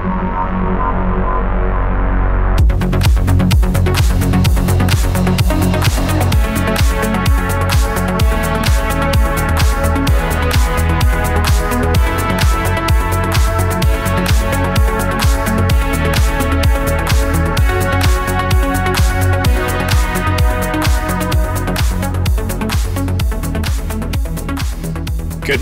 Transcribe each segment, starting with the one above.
Good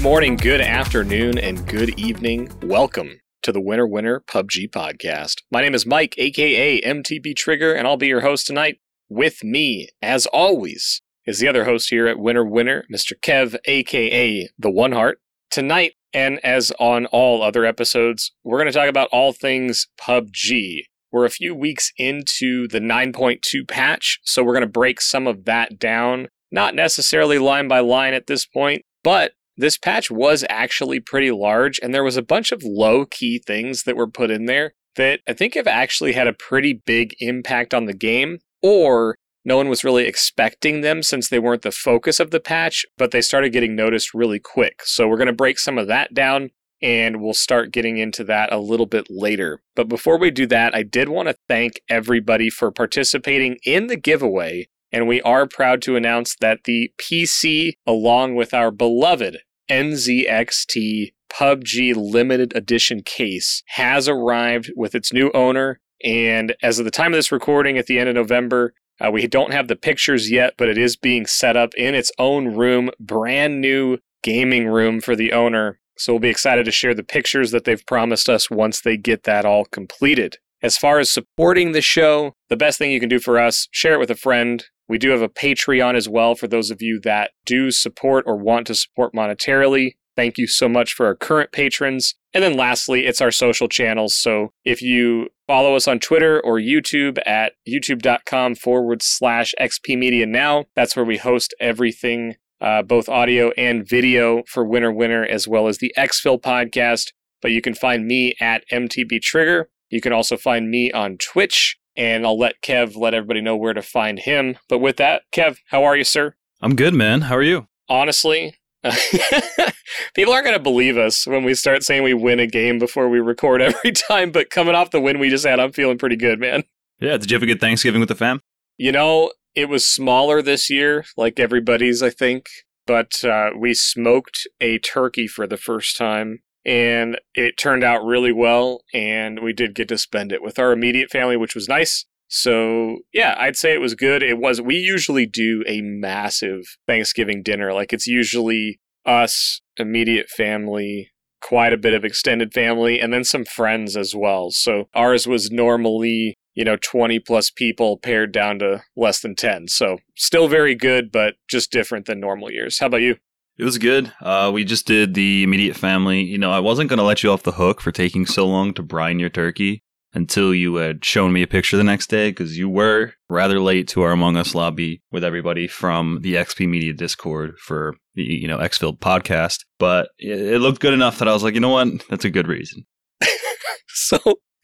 morning, good afternoon, and good evening. Welcome to the Winner Winner PUBG podcast. My name is Mike, aka MTB Trigger, and I'll be your host tonight. With me, as always, is the other host here at Winner Winner, Mr. Kev, aka The One Heart. Tonight, and as on all other episodes, we're going to talk about all things PUBG. We're a few weeks into the 9.2 patch, so we're going to break some of that down. Not necessarily line by line at this point, but this patch was actually pretty large, and there was a bunch of low key things that were put in there that I think have actually had a pretty big impact on the game, or no one was really expecting them since they weren't the focus of the patch, but they started getting noticed really quick. So we're going to break some of that down and we'll start getting into that a little bit later. But before we do that, I did want to thank everybody for participating in the giveaway. And we are proud to announce that the PC, along with our beloved NZXT PUBG limited edition case has arrived with its new owner. And as of the time of this recording at the end of November, uh, we don't have the pictures yet, but it is being set up in its own room, brand new gaming room for the owner. So we'll be excited to share the pictures that they've promised us once they get that all completed. As far as supporting the show, the best thing you can do for us, share it with a friend. We do have a Patreon as well for those of you that do support or want to support monetarily. Thank you so much for our current patrons. And then lastly, it's our social channels. So if you follow us on Twitter or YouTube at youtube.com forward slash XP Media Now, that's where we host everything, uh, both audio and video for Winner Winner, as well as the Xfil podcast. But you can find me at MTB Trigger. You can also find me on Twitch, and I'll let Kev let everybody know where to find him. But with that, Kev, how are you, sir? I'm good, man. How are you? Honestly, people aren't going to believe us when we start saying we win a game before we record every time, but coming off the win we just had, I'm feeling pretty good, man. Yeah, did you have a good Thanksgiving with the fam? You know, it was smaller this year, like everybody's, I think, but uh, we smoked a turkey for the first time and it turned out really well and we did get to spend it with our immediate family which was nice. So yeah i'd say it was good. It was we usually do a massive thanksgiving dinner. Like it's usually us immediate family quite a bit of extended family and then some friends as well. So ours was normally you know 20 plus people pared down to less than 10 so still very good but just different than normal years. How about you it was good. Uh, we just did the immediate family. You know, I wasn't going to let you off the hook for taking so long to brine your turkey until you had shown me a picture the next day because you were rather late to our Among Us lobby with everybody from the XP Media Discord for the, you know, Xfil podcast. But it looked good enough that I was like, you know what? That's a good reason. so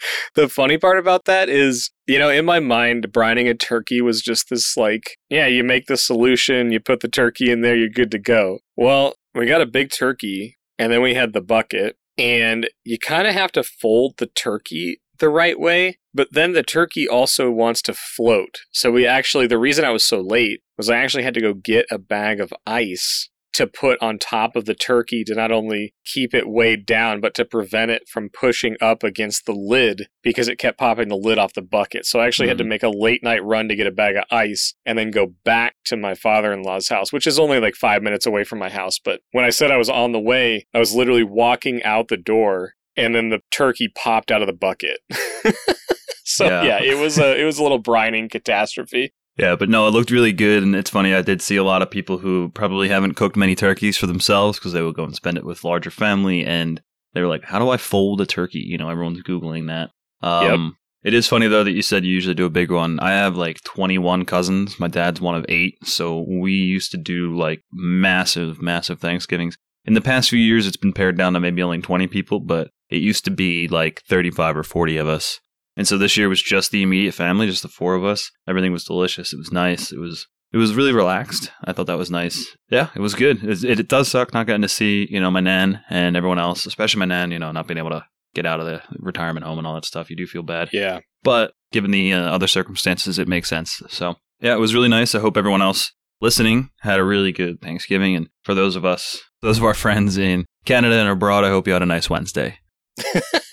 the funny part about that is, you know, in my mind, brining a turkey was just this like, yeah, you make the solution, you put the turkey in there, you're good to go. Well, we got a big turkey, and then we had the bucket, and you kind of have to fold the turkey the right way, but then the turkey also wants to float. So we actually, the reason I was so late was I actually had to go get a bag of ice to put on top of the turkey to not only keep it weighed down, but to prevent it from pushing up against the lid because it kept popping the lid off the bucket. So I actually mm. had to mm. make a late night run to get a bag of ice and then go back to my father in law's house, which is only like five minutes away from my house. But when I said I was on the way, I was literally walking out the door and then the turkey popped out of the bucket. so yeah. yeah, it was a it was a little brining catastrophe. Yeah, but no, it looked really good. And it's funny, I did see a lot of people who probably haven't cooked many turkeys for themselves because they would go and spend it with larger family. And they were like, how do I fold a turkey? You know, everyone's Googling that. Um, yep. It is funny, though, that you said you usually do a big one. I have like 21 cousins. My dad's one of eight. So we used to do like massive, massive Thanksgivings. In the past few years, it's been pared down to maybe only 20 people, but it used to be like 35 or 40 of us. And so this year was just the immediate family, just the four of us. Everything was delicious. It was nice. It was it was really relaxed. I thought that was nice. Yeah, it was good. It, it, it, does suck not getting to see you know my nan and everyone else, especially my nan. You know, not being able to get out of the retirement home and all that stuff. You do feel bad. Yeah. But given the uh, other circumstances, it makes sense. So, yeah, it was really nice. I hope everyone else listening had a really good Thanksgiving. And for those of us, those of our friends in Canada and abroad, I hope you had a nice Wednesday.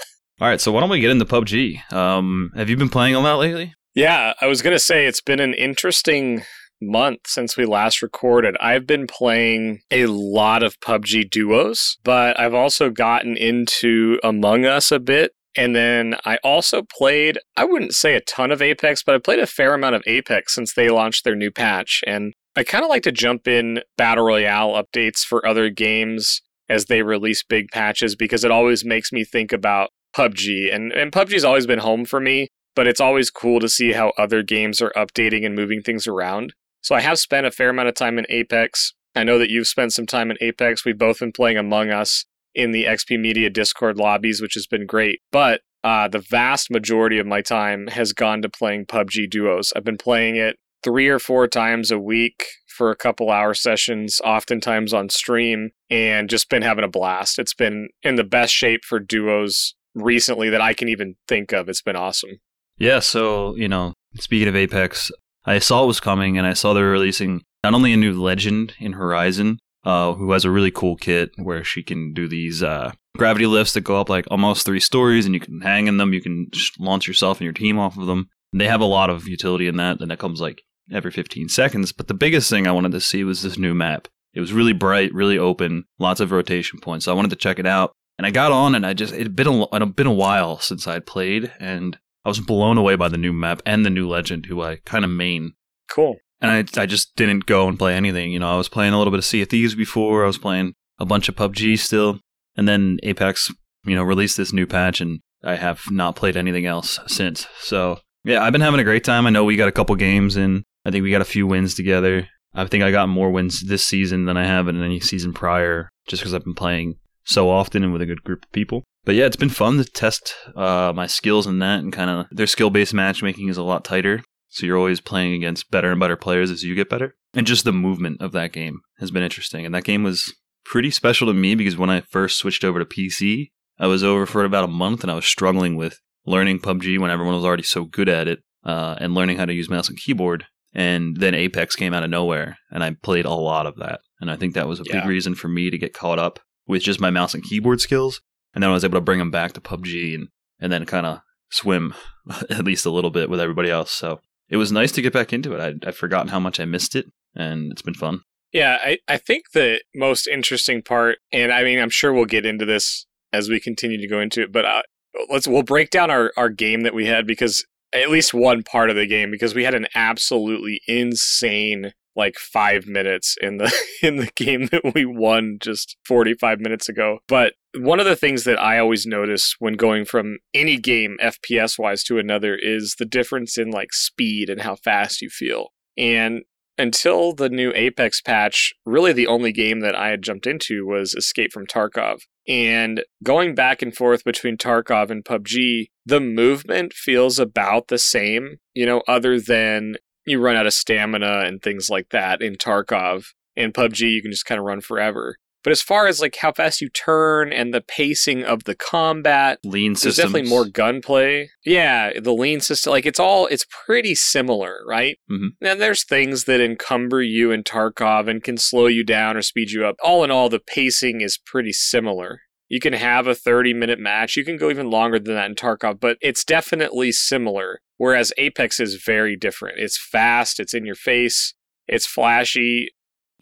All right, so why don't we get into PUBG? Um, have you been playing on that lately? Yeah, I was going to say it's been an interesting month since we last recorded. I've been playing a lot of PUBG duos, but I've also gotten into Among Us a bit. And then I also played, I wouldn't say a ton of Apex, but I played a fair amount of Apex since they launched their new patch. And I kind of like to jump in Battle Royale updates for other games as they release big patches because it always makes me think about PUBG. And, and PUBG's always been home for me, but it's always cool to see how other games are updating and moving things around. So I have spent a fair amount of time in Apex. I know that you've spent some time in Apex. We've both been playing Among Us in the XP Media Discord lobbies, which has been great. But uh, the vast majority of my time has gone to playing PUBG duos. I've been playing it three or four times a week for a couple hour sessions, oftentimes on stream, and just been having a blast. It's been in the best shape for duos recently that I can even think of. It's been awesome. Yeah, so, you know, speaking of Apex, I saw it was coming and I saw they're releasing not only a new legend in Horizon, uh, who has a really cool kit where she can do these uh, gravity lifts that go up like almost three stories and you can hang in them. You can launch yourself and your team off of them. They have a lot of utility in that, and that comes like every 15 seconds. But the biggest thing I wanted to see was this new map. It was really bright, really open, lots of rotation points. So I wanted to check it out. And I got on and I just, it had been a, it had been a while since I'd played. And I was blown away by the new map and the new legend who I kind of main. Cool. And I, I just didn't go and play anything. You know, I was playing a little bit of Sea of Thieves before. I was playing a bunch of PUBG still. And then Apex, you know, released this new patch and I have not played anything else since. So yeah, I've been having a great time. I know we got a couple games in. I think we got a few wins together. I think I got more wins this season than I have in any season prior, just because I've been playing so often and with a good group of people. But yeah, it's been fun to test uh, my skills in that and kind of their skill based matchmaking is a lot tighter. So you're always playing against better and better players as you get better. And just the movement of that game has been interesting. And that game was pretty special to me because when I first switched over to PC, I was over for about a month and I was struggling with learning PUBG when everyone was already so good at it uh, and learning how to use mouse and keyboard. And then Apex came out of nowhere and I played a lot of that. And I think that was a Yeah. big reason for me to get caught up with just my mouse and keyboard skills. And then I was able to bring them back to PUBG and, and then kind of swim at least a little bit with everybody else. So it was nice to get back into it. I'd, I'd forgotten how much I missed it and it's been fun. Yeah, I, I think the most interesting part, and I mean, I'm sure we'll get into this as we continue to go into it, but uh, let's we'll break down our, our game that we had because at least one part of the game because we had an absolutely insane like five minutes in the in the game that we won just 45 minutes ago but one of the things that i always notice when going from any game fps wise to another is the difference in like speed and how fast you feel and until the new Apex patch, really the only game that I had jumped into was Escape from Tarkov. And going back and forth between Tarkov and PUBG, the movement feels about the same, you know, other than you run out of stamina and things like that in Tarkov. In PUBG, you can just kind of run forever. But as far as like how fast you turn and the pacing of the combat, Lean there's systems. definitely more gunplay. Yeah, the lean system, like it's all, it's pretty similar, right? Mhm. And there's things that encumber you in Tarkov and can slow you down or speed you up. All in all, the pacing is pretty similar. You can have a 30 minute match. You can go even longer than that in Tarkov, but it's definitely similar. Whereas Apex is very different. It's fast, it's in your face, it's flashy.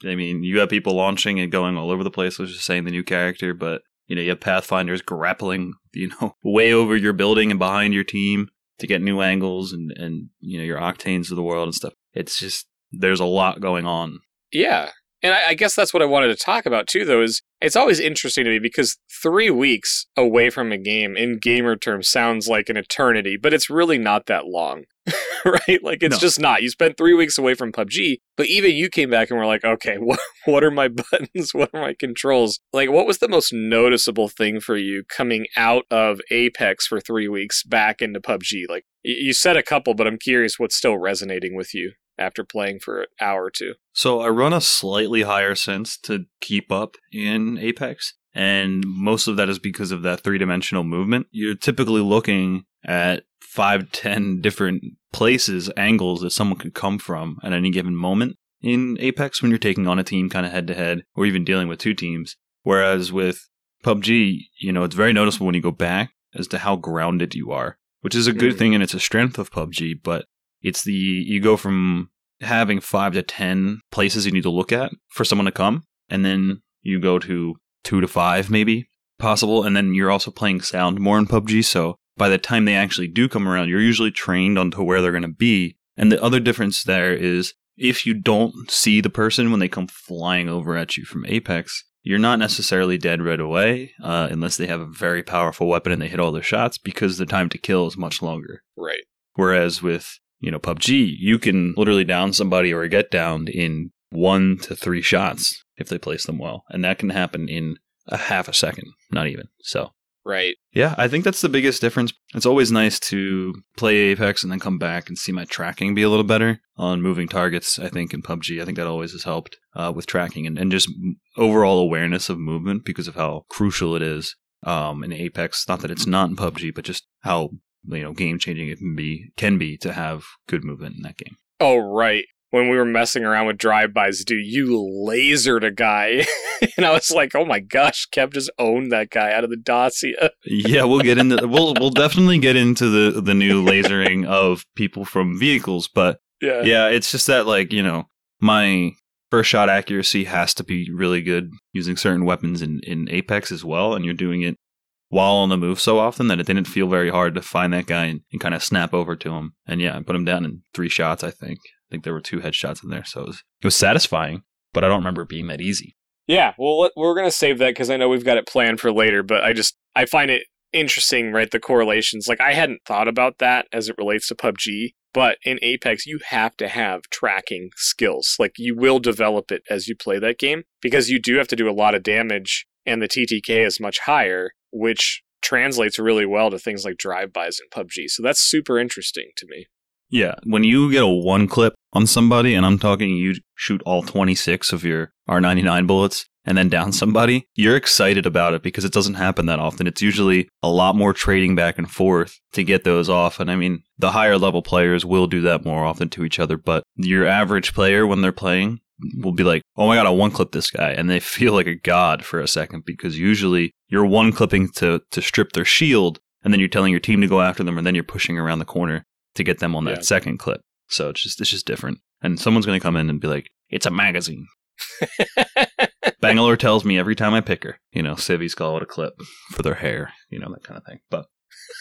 I mean, you have people launching and going all over the place, which is saying the new character, but you know, you have Pathfinders grappling, you know, way over your building and behind your team to get new angles and, and you know, your octanes of the world and stuff. It's just there's a lot going on. Yeah. And I, I guess that's what I wanted to talk about too, though, is it's always interesting to me because three weeks away from a game in gamer terms sounds like an eternity, but it's really not that long. right? Like it's No. just not. You spent three weeks away from PUBG, but even you came back and were like, okay, what what are my buttons? What are my controls? Like what was the most noticeable thing for you coming out of Apex for three weeks back into PUBG? Like you said a couple, but I'm curious what's still resonating with you after playing for an hour or two. So I run a slightly higher sense to keep up in Apex. And most of that is because of that three dimensional movement. You're typically looking at five, ten different places, angles that someone could come from at any given moment in Apex when you're taking on a team kind of head to head or even dealing with two teams. Whereas with PUBG, you know, it's very noticeable when you go back as to how grounded you are, which is a good Mm. thing and it's a strength of PUBG, but it's the, you go from having five to 10 places you need to look at for someone to come, and then you go to two to five, maybe possible. And then you're also playing sound more in PUBG. So by the time they actually do come around, you're usually trained onto where they're going to be. And the other difference there is if you don't see the person when they come flying over at you from Apex, you're not necessarily dead right away, uh, unless they have a very powerful weapon and they hit all their shots, because the time to kill is much longer. Right. Whereas with you know PUBG, you can literally down somebody or get downed in one to three shots if they place them well, and that can happen in a half a second, not even. So Right. yeah, I think that's the biggest difference. It's always nice to play Apex and then come back and see my tracking be a little better on moving targets. I think in PUBG, I think that always has helped uh, with tracking and, and just overall awareness of movement because of how crucial it is um, in Apex. Not that it's not in PUBG, but just how you know game changing it can be can be to have good movement in that game. Oh, right. When we were messing around with drive-bys, dude, you lasered a guy. and I was like, oh my gosh, Kev just owned that guy out of the Dacia. yeah, we'll get into we'll we'll definitely get into the the new lasering of people from vehicles, but Yeah. yeah, it's just that like you know my first shot accuracy has to be really good using certain weapons in in Apex as well, and you're doing it while on the move so often that it didn't feel very hard to find that guy and, and kind of snap over to him. And yeah, I put him down in three shots. I think I think there were two headshots in there, so it was it was satisfying, but I don't remember it being that easy. Yeah, well, we're gonna save that because I know we've got it planned for later. But I just I find it interesting, right? The correlations. Like I hadn't thought about that as it relates to PUBG, but in Apex, you have to have tracking skills. Like you will develop it as you play that game because you do have to do a lot of damage, and the TTK is much higher, which translates really well to things like drive-bys in PUBG. So that's super interesting to me. Yeah, when you get a one clip on somebody, and I'm talking you shoot all 26 of your R99 bullets and then down somebody, you're excited about it because it doesn't happen that often. It's usually a lot more trading back and forth to get those off. And I mean, the higher level players will do that more often to each other, but your average player, when they're playing, will be like, oh my god, I one clip this guy. And they feel like a god for a second because usually you're one clipping to, to strip their shield, and then you're telling your team to go after them, and then you're pushing around the corner to get them on that Yeah. second clip. So it's just it's just different. And someone's gonna come in and be like, "It's a magazine." Bangalore tells me every time I pick her. You know, civvies call it a clip for their hair. You know that kind of thing. But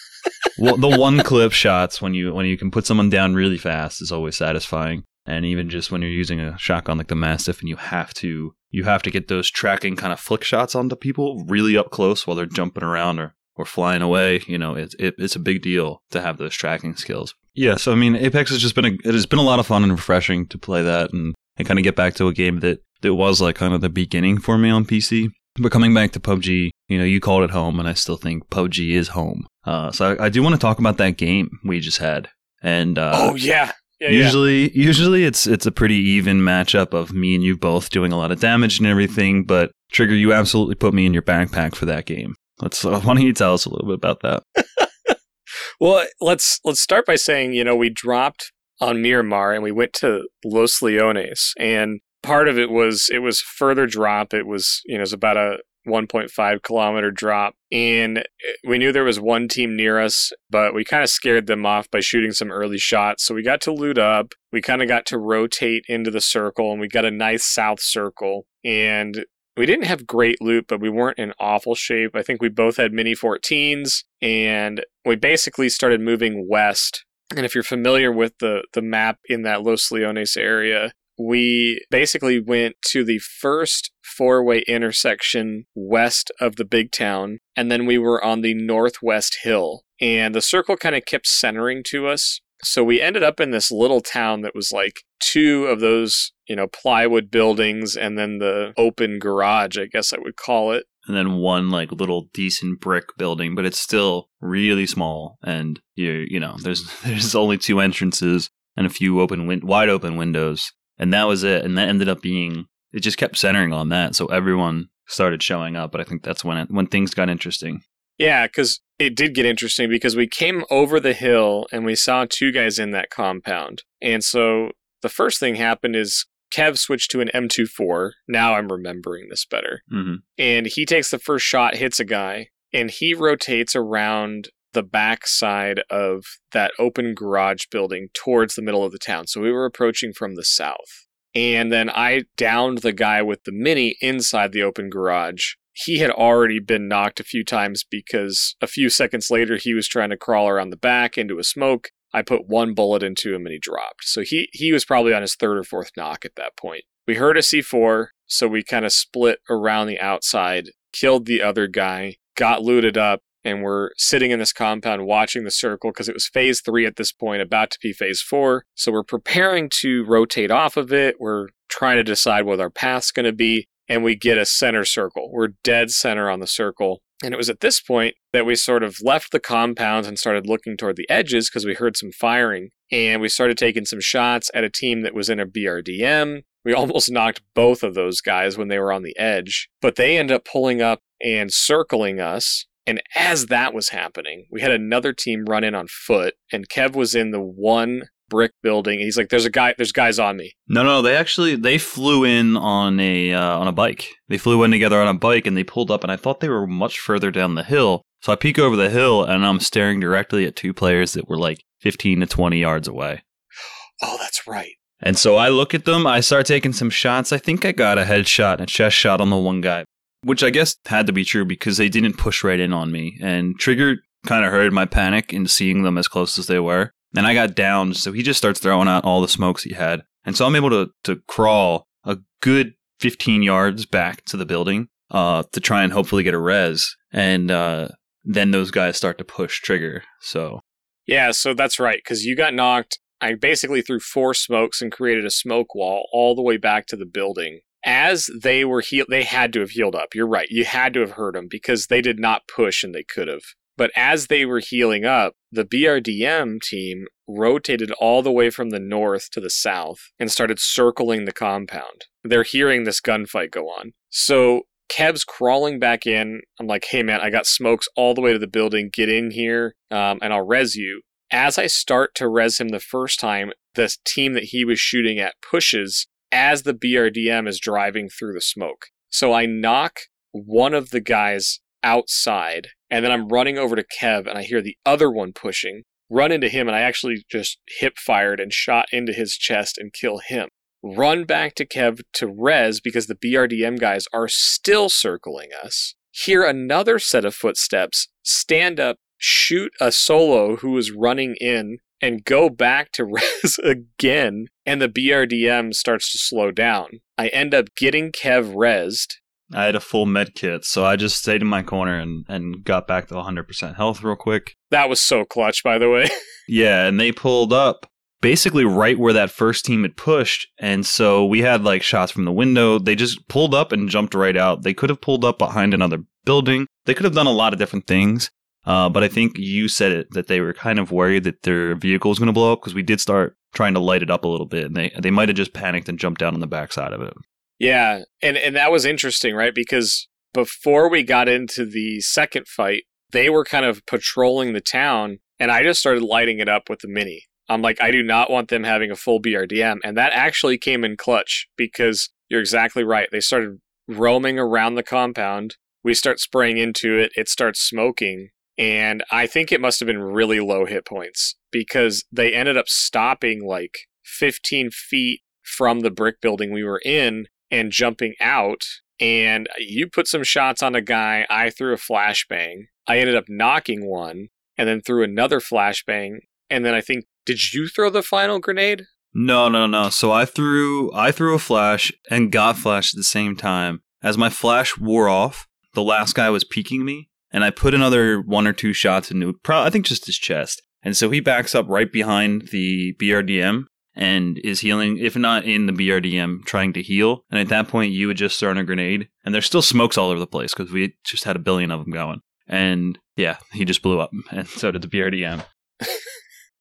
well, the one clip shots when you when you can put someone down really fast is always satisfying. And even just when you're using a shotgun like the Mastiff, and you have to you have to get those tracking kind of flick shots onto people really up close while they're jumping around or or flying away. You know, it's it, it's a big deal to have those tracking skills. Yeah, so I mean, Apex has just been a it has been a lot of fun and refreshing to play that and and kind of get back to a game that that was like kind of the beginning for me on PC. But coming back to PUBG, you know, you called it home, and I still think PUBG is home. Uh, so I, I do want to talk about that game we just had, and uh, oh yeah, yeah, yeah. usually usually it's it's a pretty even matchup of me and you both doing a lot of damage and everything but trigger you absolutely put me in your backpack for that game let's uh, why don't you tell us a little bit about that Well, let's let's start by saying, you know, we dropped on Miramar and we went to Los Leones, and part of it was it was further drop. It was you know it's about a 1.5 kilometer drop, and uh, we knew there was one team near us, but we kind of scared them off by shooting some early shots. So we got to loot up. We kind of got to rotate into the circle, and we got a nice south circle, and we didn't have great loot, but we weren't in awful shape. I think we both had mini 14s, and we basically started moving west. And if you're familiar with the the map in that Los Leones area, we basically went to the first four-way intersection west of the big town, and then we were on the northwest hill. And the circle kind of kept centering to us. So we ended up in this little town that was like two of those, you know, plywood buildings and then the open garage, I guess I would call it. and then one like little decent brick building but it's still really small and you you know there's there's only two entrances and a few open win- wide open windows and that was it and that ended up being it just kept centering on that so everyone started showing up. But I think that's when it, when things got interesting. Yeah, because it did get interesting because we came over the hill and we saw two guys in that compound. And so the first thing happened is Kev switched to an M24. Now I'm remembering this better. Mm-hmm. And he takes the first shot, hits a guy, and he rotates around the back side of that open garage building towards the middle of the town. So we were approaching from the south. And then I downed the guy with the mini inside the open garage. He had already been knocked a few times because a few seconds later he was trying to crawl around the back into a smoke. I put one bullet into him and he dropped. So he he was probably on his third or fourth knock at that point. We heard a C4, so we kind of split around the outside, killed the other guy, got looted up, and we're sitting in this compound watching the circle because it was phase three at this point, about to be phase four. So we're preparing to rotate off of it. We're trying to decide what our path's going to be, and we get a center circle. We're dead center on the circle. And it was at this point that we sort of left the compounds and started looking toward the edges because we heard some firing. And we started taking some shots at a team that was in a BRDM. We almost knocked both of those guys when they were on the edge, but they end up pulling up and circling us. And as that was happening, we had another team run in on foot, and Kev was in the one brick building. He's like, "There's a guy. There's guys on me." No, no, they actually they flew in on a uh, on a bike. They flew in together on a bike and they pulled up, and I thought they were much further down the hill. So I peek over the hill and I'm staring directly at two players that were like 15 to 20 yards away. Oh, that's right. And so I look at them, I start taking some shots. I think I got a headshot and a chest shot on the one guy, which I guess had to be true because they didn't push right in on me. And Trigger kind of heard my panic in seeing them as close as they were. And I got down, so he just starts throwing out all the smokes he had. And so I'm able to, to crawl a good 15 yards back to the building uh, to try and hopefully get a res. And uh, then those guys start to push Trigger. So Yeah, so that's right because you got knocked. I basically threw four smokes and created a smoke wall all the way back to the building. As they were heal, they had to have healed up. You're right. You had to have hurt them because they did not push and they could have. But as they were healing up, the BRDM team rotated all the way from the north to the south and started circling the compound. They're hearing this gunfight go on. So Kev's crawling back in. I'm like, hey man, I got smokes all the way to the building. Get in here um, and I'll res you. As I start to res him the first time, the team that he was shooting at pushes as the BRDM is driving through the smoke. So I knock one of the guys outside, and then I'm running over to Kev, and I hear the other one pushing. Run into him, and I actually just hip fired and shot into his chest and kill him. Run back to Kev to res because the BRDM guys are still circling us. Hear another set of footsteps, stand up, shoot a solo who is running in, and go back to res again, and the BRDM starts to slow down. I end up getting Kev resed, I had a full med kit, so I just stayed in my corner and, and got back to 100% health real quick. That was so clutch, by the way. Yeah, and they pulled up basically right where that first team had pushed. And so we had like shots from the window. They just pulled up and jumped right out. They could have pulled up behind another building. They could have done a lot of different things. Uh, but I think you said it that they were kind of worried that their vehicle was going to blow up because we did start trying to light it up a little bit. And they, they might have just panicked and jumped down on the backside of it. Yeah, and and that was interesting, right? Because before we got into the second fight, they were kind of patrolling the town, and I just started lighting it up with the mini. I'm like, I do not want them having a full BRDM, and that actually came in clutch because you're exactly right. They started roaming around the compound. We start spraying into it. It starts smoking, and I think it must have been really low hit points because they ended up stopping like 15 feet from the brick building we were in and jumping out. And you put some shots on a guy. I threw a flashbang. I ended up knocking one and then threw another flashbang. And then I think, did you throw the final grenade? No, no, no. So I threw I threw a flash and got flashed at the same time. As my flash wore off, the last guy was peeking me, and I put another one or two shots into pro- I think just his chest. And so he backs up right behind the BRDM and is healing, if not in the BRDM, trying to heal. And at that point, you had just thrown a grenade, and there's still smokes all over the place because we just had a billion of them going. And yeah, he just blew up, and so did the BRDM.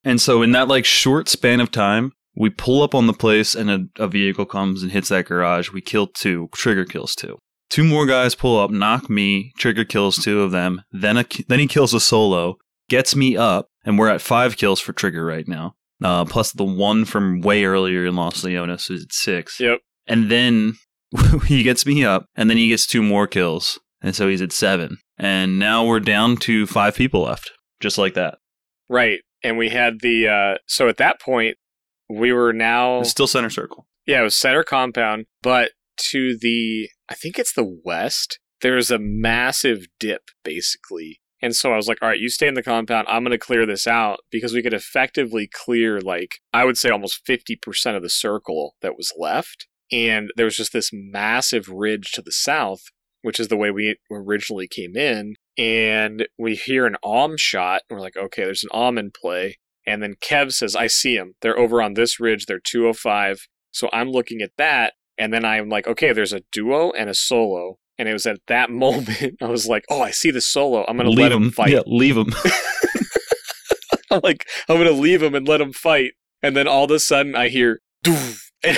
and so in that like short span of time, we pull up on the place, and a, a vehicle comes and hits that garage. We kill two, trigger kills two. Two more guys pull up, knock me. Trigger kills two of them. Then a, then he kills a solo, gets me up, and we're at five kills for Trigger right now. Uh, plus the one from way earlier in Los Leones, he's at six. Yep. And then he gets me up, and then he gets two more kills, and so he's at seven. And now we're down to five people left, just like that. Right. And we had the uh so at that point we were now It's still center circle. yeah, it was center compound, but to the I think it's the west, there's a massive dip basically. And so I was like, all right, you stay in the compound. I'm going to clear this out because we could effectively clear, like, I would say almost 50% of the circle that was left. And there was just this massive ridge to the south, which is the way we originally came in. And we hear an Om shot. And we're like, okay, there's an Om in play. And then Kev says, I see them. They're over on this ridge. They're 205. So I'm looking at that. And then I'm like, okay, there's a duo and a solo. And it was at that moment I was like, oh, I see the solo. I'm gonna let him fight. Yeah, leave him. I'm like, I'm gonna leave him and let him fight. And then all of a sudden I hear doof, and,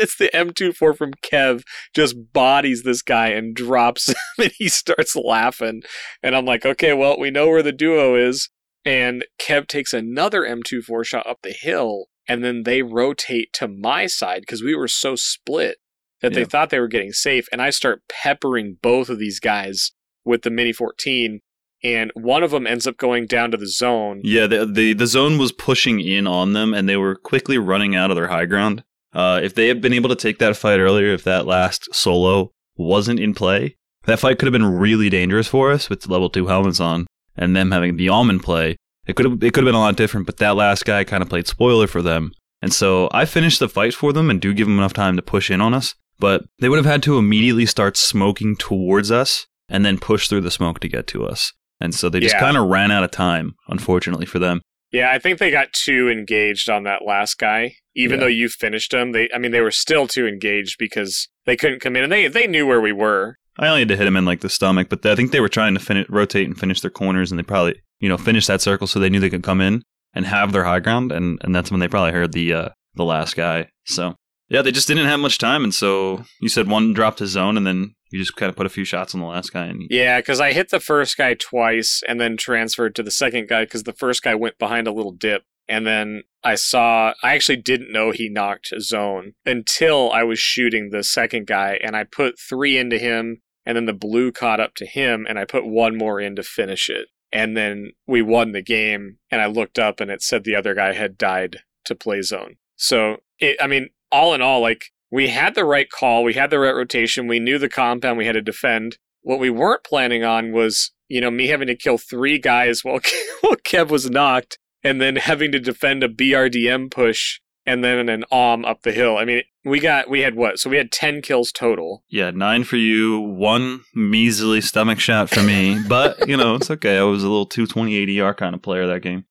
it's the M24 from Kev just bodies this guy and drops him and he starts laughing. And I'm like, okay, well, we know where the duo is. And Kev takes another M24 shot up the hill, and then they rotate to my side because we were so split that they thought they were getting safe. And I start peppering both of these guys with the Mini 14, and one of them ends up going down to the zone. yeah, the, the the zone was pushing in on them, and they were quickly running out of their high ground. Uh, if they had been able to take that fight earlier, if that last solo wasn't in play, that fight could have been really dangerous for us with level two helmets on, and them having the almond play. It could have it could have been a lot different, but that last guy kind of played spoiler for them, and so I finished the fight for them and do give them enough time to push in on us. But they would have had to immediately start smoking towards us and then push through the smoke to get to us. And so they just Yeah. kind of ran out of time, unfortunately for them. Yeah, I think they got too engaged on that last guy. Even Yeah. though you finished them, they I mean they were still too engaged because they couldn't come in and they they knew where we were. I only had to hit him in like the stomach, but I think they were trying to fin- rotate and finish their corners, and they probably, you know, finish that circle so they knew they could come in and have their high ground, and, and that's when they probably heard the uh, the last guy. So yeah, they just didn't have much time, and so you said one dropped his zone, and then you just kind of put a few shots on the last guy, and Yeah, because I hit the first guy twice and then transferred to the second guy because the first guy went behind a little dip. And then I saw, I actually didn't know he knocked zone until I was shooting the second guy and I put three into him and then the blue caught up to him and I put one more in to finish it. And then we won the game and I looked up and it said the other guy had died to play zone. So, it, I mean, all in all, like we had the right call, we had the right rotation, we knew the compound we had to defend. What we weren't planning on was, you know, me having to kill three guys while, while Kev was knocked, and then having to defend a BRDM push and then an OM up the hill. I mean, we got we had what? So we had ten kills total. yeah, nine for you, one measly stomach shot for me, but you know it's okay. I was a little two twenty eight ER kind of player that game.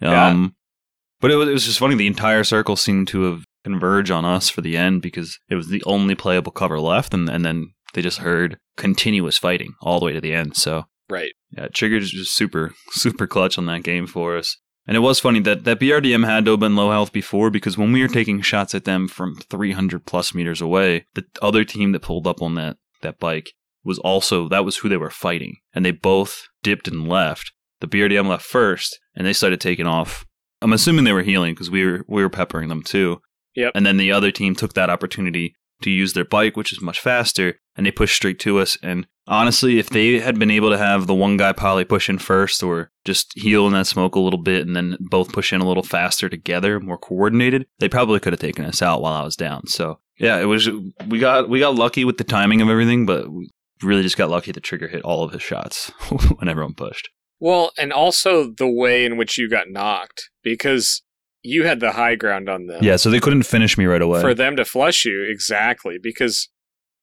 Yeah. Um, but it was, it was just funny. The entire circle seemed to have converge on us for the end because it was the only playable cover left, and and then they just heard continuous fighting all the way to the end. So Right. yeah, Trigger just super super clutch on that game for us. And it was funny that that BRDM had to have been low health before because when we were taking shots at them from 300 plus meters away, the other team that pulled up on that that bike was also that was who they were fighting, and they both dipped and left. The BRDM left first, and they started taking off. I'm assuming they were healing because we were we were peppering them too. Yep. And then the other team took that opportunity to use their bike, which is much faster, and they pushed straight to us. And honestly, if they had been able to have the one guy probably push in first, or just heal in that smoke a little bit, and then both push in a little faster together, more coordinated, they probably could have taken us out while I was down. So yeah, it was we got we got lucky with the timing of everything, but we really just got lucky the trigger hit all of his shots when everyone pushed. Well, and also the way in which you got knocked because you had the high ground on them. Yeah, so they couldn't finish me right away. For them to flush you, exactly. Because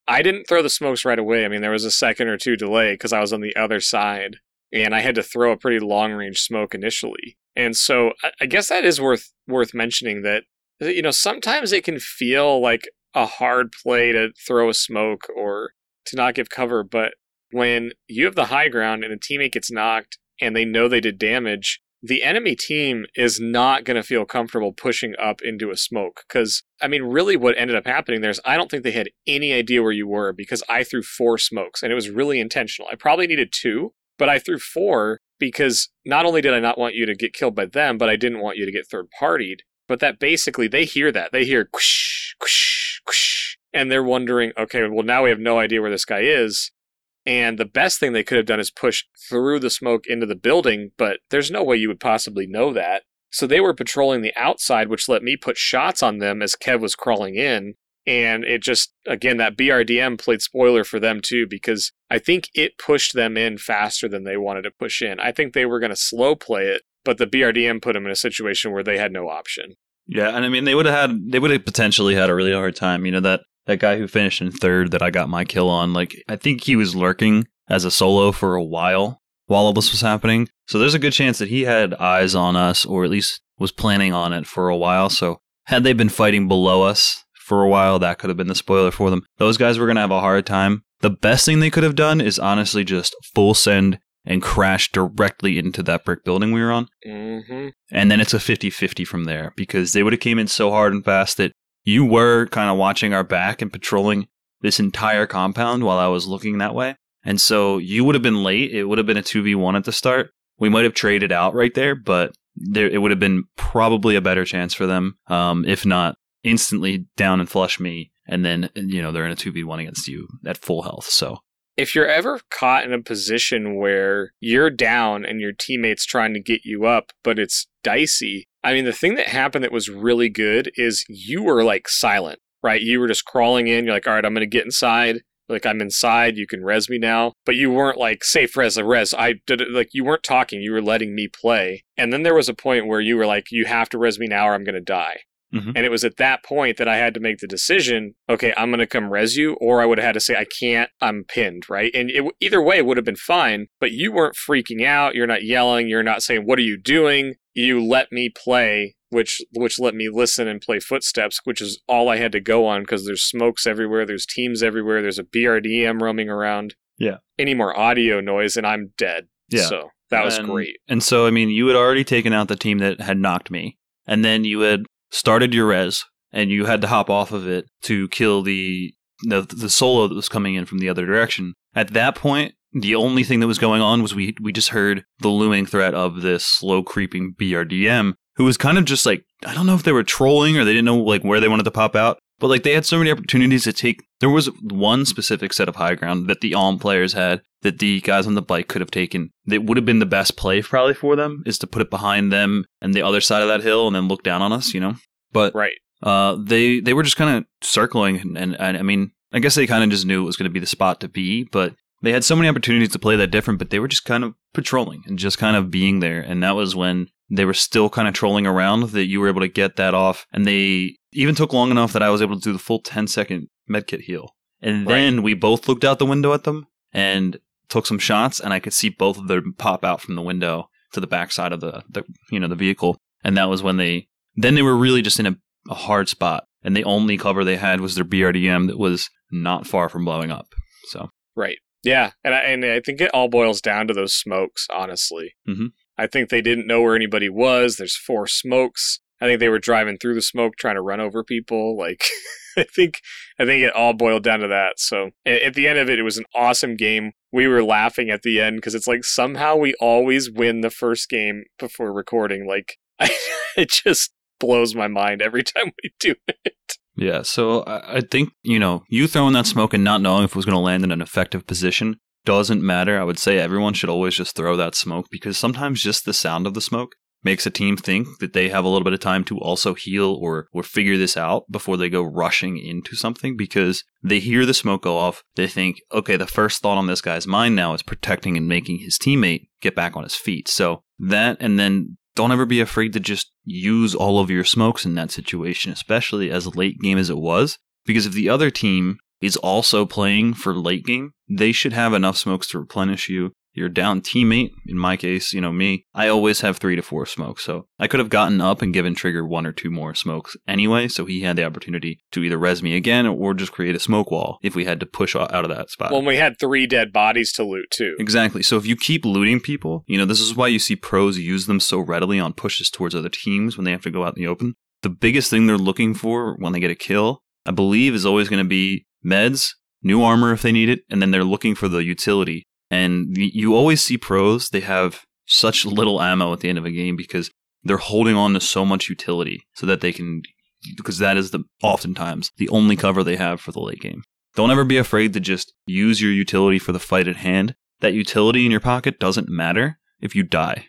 I didn't throw the smokes right away. I mean, there was a second or two delay because I was on the other side and I had to throw a pretty long range smoke initially. And so I, guess that is worth worth mentioning that you know sometimes it can feel like a hard play to throw a smoke or to not give cover, but when you have the high ground and a teammate gets knocked and they know they did damage, the enemy team is not going to feel comfortable pushing up into a smoke. Because, I mean, really what ended up happening there is I don't think they had any idea where you were because I threw four smokes and it was really intentional. I probably needed two, but I threw four because not only did I not want you to get killed by them, but I didn't want you to get third partied. But that basically, they hear that. They hear, whoosh, whoosh, whoosh, and they're wondering, okay, well, now we have no idea where this guy is. And the best thing they could have done is push through the smoke into the building, but there's no way you would possibly know that. So they were patrolling the outside, which let me put shots on them as Kev was crawling in. And it just, again, that BRDM played spoiler for them too, because I think it pushed them in faster than they wanted to push in. I think they were going to slow play it, but the BRDM put them in a situation where they had no option. Yeah, and I mean they would have had they would have potentially had a really hard time. You know that that guy who finished in third that I got my kill on, like I think he was lurking as a solo for a while while all this was happening. So there's a good chance that he had eyes on us, or at least was planning on it for a while. So had they been fighting below us for a while, that could have been the spoiler for them. Those guys were gonna have a hard time. The best thing they could have done is honestly just full send and crash directly into that brick building we were on. Mm-hmm. And then it's a 50 50 from there because they would have came in so hard and fast that you were kind of watching our back and patrolling this entire compound while I was looking that way. And so you would have been late. It would have been a 2v1 at the start. We might have traded out right there, but there it would have been probably a better chance for them, um, if not instantly down and flush me. And then, you know, they're in a 2v1 against you at full health. So if you're ever caught in a position where you're down and your teammate's trying to get you up, but it's dicey, I mean, the thing that happened that was really good is you were like silent, right? You were just crawling in. You're like, all right, I'm going to get inside. Like, I'm inside. You can res me now. But you weren't like, safe res a res. I did it. Like, you weren't talking. You were letting me play. And then there was a point where you were like, you have to res me now or I'm going to die. Mhm. And it was at that point that I had to make the decision okay, I'm going to come res you, or I would have had to say, I can't, I'm pinned, right? And it, either way, it would have been fine, but you weren't freaking out. You're not yelling. You're not saying, What are you doing? You let me play. Which which let me listen and play footsteps, which is all I had to go on because there's smokes everywhere, there's teams everywhere, there's a BRDM roaming around. Yeah. Any more audio noise and I'm dead. Yeah. So that was And- great. And so, I mean, you had already taken out the team that had knocked me, and then you had started your res, and you had to hop off of it to kill the the, the solo that was coming in from the other direction. At that point, the only thing that was going on was we we just heard the looming threat of this slow creeping BRDM, who was kind of just like I don't know if they were trolling or they didn't know like where they wanted to pop out, but like they had so many opportunities to take. There was one specific set of high ground that the Alm players had that the guys on the bike could have taken. That would have been the best play probably for them is to put it behind them and the other side of that hill and then look down on us, you know. But Right. uh, they they were just kind of circling, and, and, and I mean, I guess they kind of just knew it was going to be the spot to be, but they had so many opportunities to play that different, but they were just kind of patrolling and just kind of being there, and that was when they were still kind of trolling around that you were able to get that off, and they even took long enough that I was able to do the full 10 second medkit heal, and Right. then we both looked out the window at them and took some shots, and I could see both of them pop out from the window to the backside of the, the you know the vehicle, and that was when they then they were really just in a, a hard spot, and the only cover they had was their BRDM that was not far from blowing up. So Right. Yeah, and I, and I think it all boils down to those smokes. Honestly, Mhm. I think they didn't know where anybody was. There's four smokes. I think they were driving through the smoke, trying to run over people. Like, I think I think it all boiled down to that. So at the end of it, it was an awesome game. We were laughing at the end because it's like somehow we always win the first game before recording. Like, it just blows my mind every time we do it. yeah, so I, I think you know you throwing that smoke and not knowing if it was going to land in an effective position doesn't matter. I would say everyone should always just throw that smoke because sometimes just the sound of the smoke makes a team think that they have a little bit of time to also heal or or figure this out before they go rushing into something because they hear the smoke go off they think okay the first thought on this guy's mind now is protecting and making his teammate get back on his feet so that and then don't ever be afraid to just use all of your smokes in that situation especially as late game as it was because if the other team is also playing for late game they should have enough smokes to replenish you your down teammate, in my case, you know, me, I always have three to four smokes. So I could have gotten up and given Trigger one or two more smokes anyway. So he had the opportunity to either res me again or just create a smoke wall if we had to push out of that spot. Well, we had three dead bodies to loot too. Exactly. So if you keep looting people, you know, this is why you see pros use them so readily on pushes towards other teams when they have to go out in the open. The biggest thing they're looking for when they get a kill, I believe, is always going to be meds, new armor if they need it, and then they're looking for the utility. And you always see pros, they have such little ammo at the end of a game because they're holding on to so much utility so that they can, because that is the oftentimes the only cover they have for the late game. Don't ever be afraid to just use your utility for the fight at hand. That utility in your pocket doesn't matter if you die.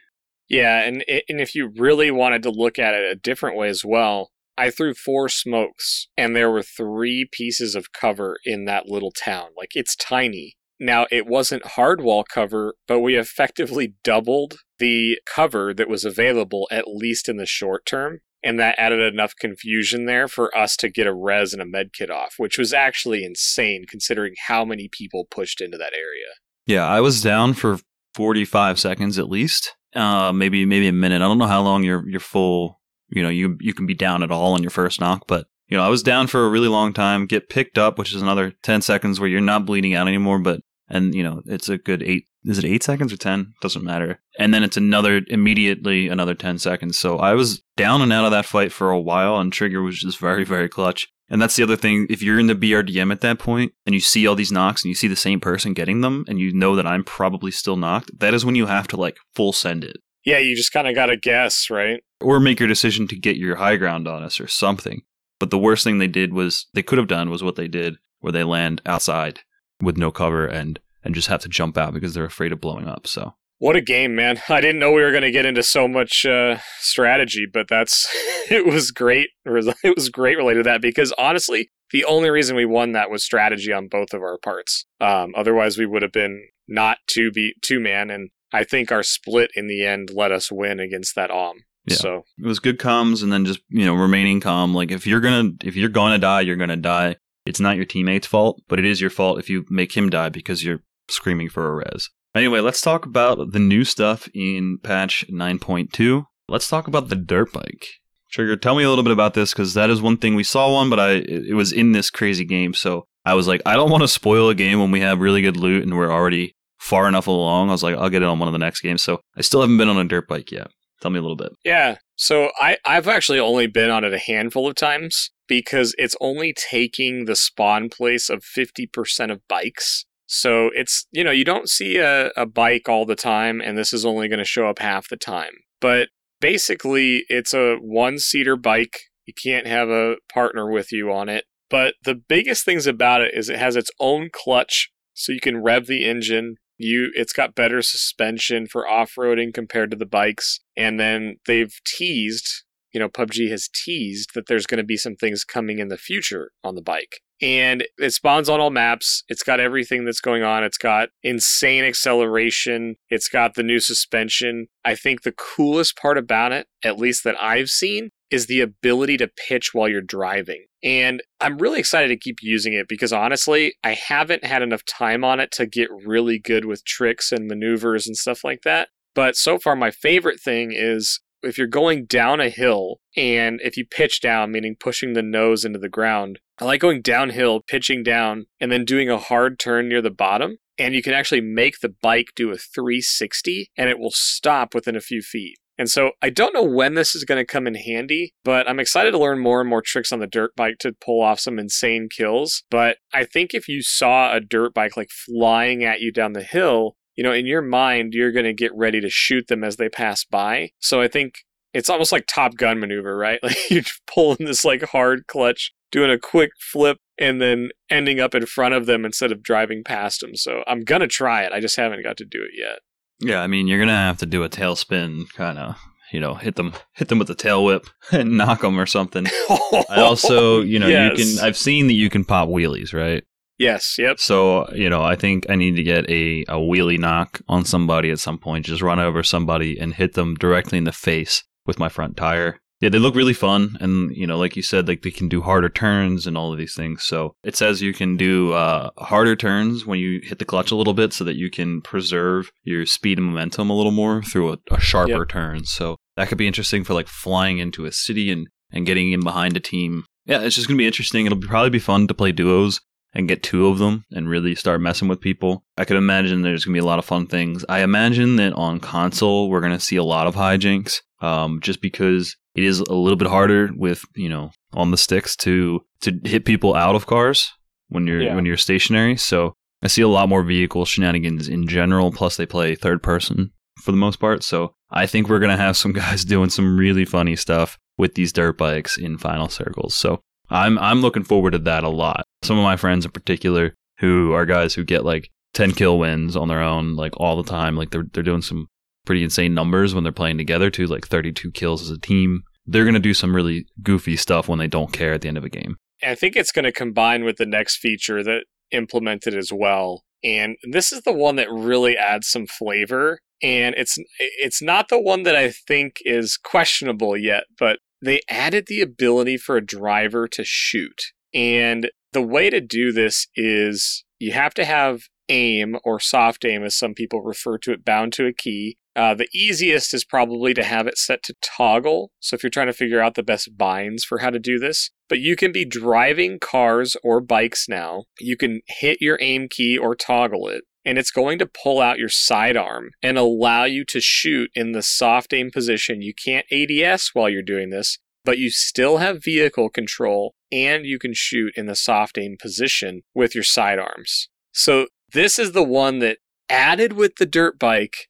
Yeah, and and if you really wanted to look at it a different way as well, I threw four smokes, and there were three pieces of cover in that little town. Like it's tiny. Now it wasn't hard wall cover, but we effectively doubled the cover that was available at least in the short term. And that added enough confusion there for us to get a res and a med kit off, which was actually insane considering how many people pushed into that area. Yeah, I was down for 45 seconds at least. Uh, maybe maybe a minute. I don't know how long your your full, you know, you you can be down at all on your first knock, but you know, I was down for a really long time, get picked up, which is another 10 seconds where you're not bleeding out anymore, but and you know, it's a good 8 is it 8 seconds or 10? Doesn't matter. And then it's another immediately another 10 seconds. So I was down and out of that fight for a while and Trigger was just very very clutch. And that's the other thing. If you're in the BRDM at that point and you see all these knocks and you see the same person getting them and you know that I'm probably still knocked, that is when you have to like full send it Yeah, you just kind of got to guess, right? or make your decision to get your high ground on us or something. But the worst thing they did was they could have done was what they did where they land outside with no cover and and just have to jump out because they're afraid of blowing up. So What a game, man. I didn't know we were going to get into so much uh, strategy, but that's it was great. It was great related to that because honestly, the only reason we won that was strategy on both of our parts. Um, otherwise, we would have been not two be two man, and I think our split in the end let us win against that Om. Yeah. So it was good comms and then just, you know, remaining calm. Like if you're gonna if you're gonna die, you're gonna die. It's not your teammate's fault, but it is your fault if you make him die because you're screaming for a res. Anyway, let's talk about the new stuff in patch 9.2. Let's talk about the dirt bike. Trigger, tell me a little bit about this because that is one thing we saw one, but I it it was in this crazy game, so I was like, I don't want to spoil a game when we have really good loot and we're already far enough along. I was like, I'll get it on one of the next games. So I still haven't been on a dirt bike yet. Tell me a little bit. Yeah. So I, I've actually only been on it a handful of times because it's only taking the spawn place of 50% of bikes. So it's, you know, you don't see a, a bike all the time, and this is only going to show up half the time. But basically, it's a one seater bike. You can't have a partner with you on it. But the biggest things about it is it has its own clutch, so you can rev the engine you it's got better suspension for off-roading compared to the bikes. And then they've teased you know PUBG has teased that there's going to be some things coming in the future on the bike. And it spawns on all maps. It's got everything that's going on. It's got insane acceleration. It's got the new suspension. I think the coolest part about it at least that i've seen is the ability to pitch while you're driving. And I'm really excited to keep using it because honestly, I haven't had enough time on it to get really good with tricks and maneuvers and stuff like that. But so far, my favorite thing is if you're going down a hill and if you pitch down, meaning pushing the nose into the ground, I like going downhill, pitching down, and then doing a hard turn near the bottom. And you can actually make the bike do a 360 and it will stop within a few feet. And so I don't know when this is going to come in handy, but I'm excited to learn more and more tricks on the dirt bike to pull off some insane kills. But I think if you saw a dirt bike like flying at you down the hill, you know, in your mind, you're going to get ready to shoot them as they pass by. So I think it's almost like Top Gun maneuver, right? Like you're pulling this like hard clutch, doing a quick flip, and then ending up in front of them instead of driving past them. So I'm going to try it. I just haven't got to do it yet. Yeah, I mean, you're gonna have to do a tailspin, kind of, you know, hit them, hit them with the tail whip and knock them or something. I also, you know, Yes. you can. I've seen that you can pop wheelies, right? Yes, yep. So, you know, I think I need to get a, a wheelie knock on somebody at some point. Just run over somebody and hit them directly in the face with my front tire. Yeah, they look really fun, and you know, like you said, like they can do harder turns and all of these things. So it says you can do uh, harder turns when you hit the clutch a little bit, so that you can preserve your speed and momentum a little more through a, a sharper Yep. turn. So that could be interesting for like flying into a city and and getting in behind a team. Yeah, it's just gonna be interesting. It'll be, probably be fun to play duos and get two of them and really start messing with people. I could imagine there's gonna be a lot of fun things. I imagine that on console we're gonna see a lot of hijinks, um, just because it is a little bit harder with you know on the sticks to to hit people out of cars when you're Yeah. when you're stationary. So I see a lot more vehicle shenanigans in general. Plus they play third person for the most part. So I think we're gonna have some guys doing some really funny stuff with these dirt bikes in final circles. So I'm I'm looking forward to that a lot. Some of my friends in particular who are guys who get like 10 kill wins on their own like all the time. Like they're they're doing some pretty insane numbers when they're playing together too, like 32 kills as a team. They're going to do some really goofy stuff when they don't care at the end of a game. I think it's going to combine with the next feature that implemented as well. And this is the one that really adds some flavor. And it's it's not the one that I think is questionable yet, but they added the ability for a driver to shoot. And the way to do this is you have to have aim or soft aim, as some people refer to it, bound to a key. Uh, the easiest is probably to have it set to toggle. So if you're trying to figure out the best binds for how to do this, but you can be driving cars or bikes now. You can hit your aim key or toggle it, and it's going to pull out your sidearm and allow you to shoot in the soft aim position. You can't ADS while you're doing this, but you still have vehicle control and you can shoot in the soft aim position with your sidearms. So this is the one that added with the dirt bike.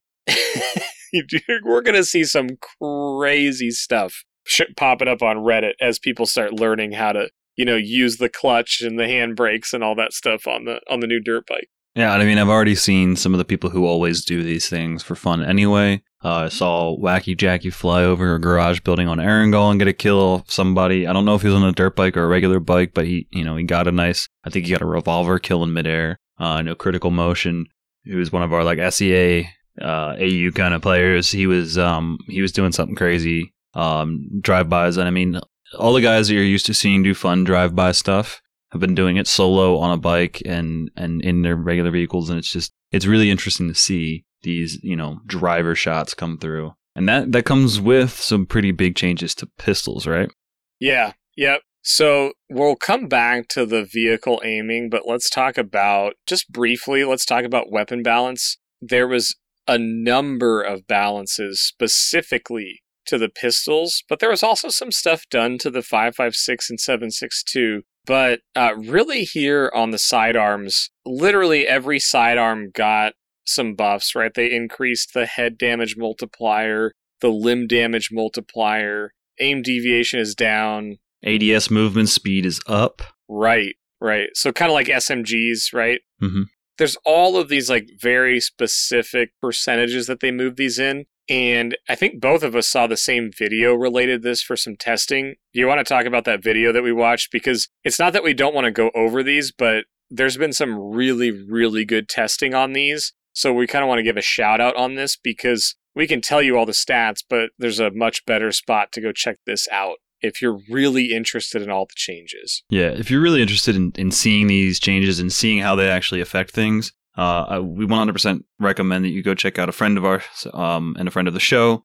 We're going to see some crazy stuff popping up on Reddit as people start learning how to, you know, use the clutch and the handbrakes and all that stuff on the on the new dirt bike. Yeah, I mean, I've already seen some of the people who always do these things for fun anyway. Uh, I saw Wacky Jackie fly over a garage building on Erangel and get a kill somebody. I don't know if he was on a dirt bike or a regular bike, but he, you know, he got a nice, I think he got a revolver kill in midair. Uh, know Critical Motion, who's one of our like SEA, uh, AU kind of players. He was, um, he was doing something crazy, um, drive-bys. And I mean, all the guys that you're used to seeing do fun drive-by stuff have been doing it solo on a bike and and in their regular vehicles and it's just it's really interesting to see these you know driver shots come through and that that comes with some pretty big changes to pistols right Yeah, yep. So we'll come back to the vehicle aiming, but let's talk about just briefly, let's talk about weapon balance. There was a number of balances specifically to the pistols, but there was also some stuff done to the 556 and 762. But uh, really, here on the sidearms, literally every sidearm got some buffs, right? They increased the head damage multiplier, the limb damage multiplier, aim deviation is down. ads movement speed is up Right, right. So kind of like SMGs, right? Mhm. There's all of these like very specific percentages that they move these in. And I think both of us saw the same video related this for some testing. Do you want to talk about that video that we watched? Because it's not that we don't want to go over these, but there's been some really, really good testing on these. So we kind of want to give a shout out on this because we can tell you all the stats, but there's a much better spot to go check this out if you're really interested in all the changes. yeah if you're really interested in, in seeing these changes and seeing how they actually affect things uh, we 100% recommend that you go check out a friend of ours um, and a friend of the show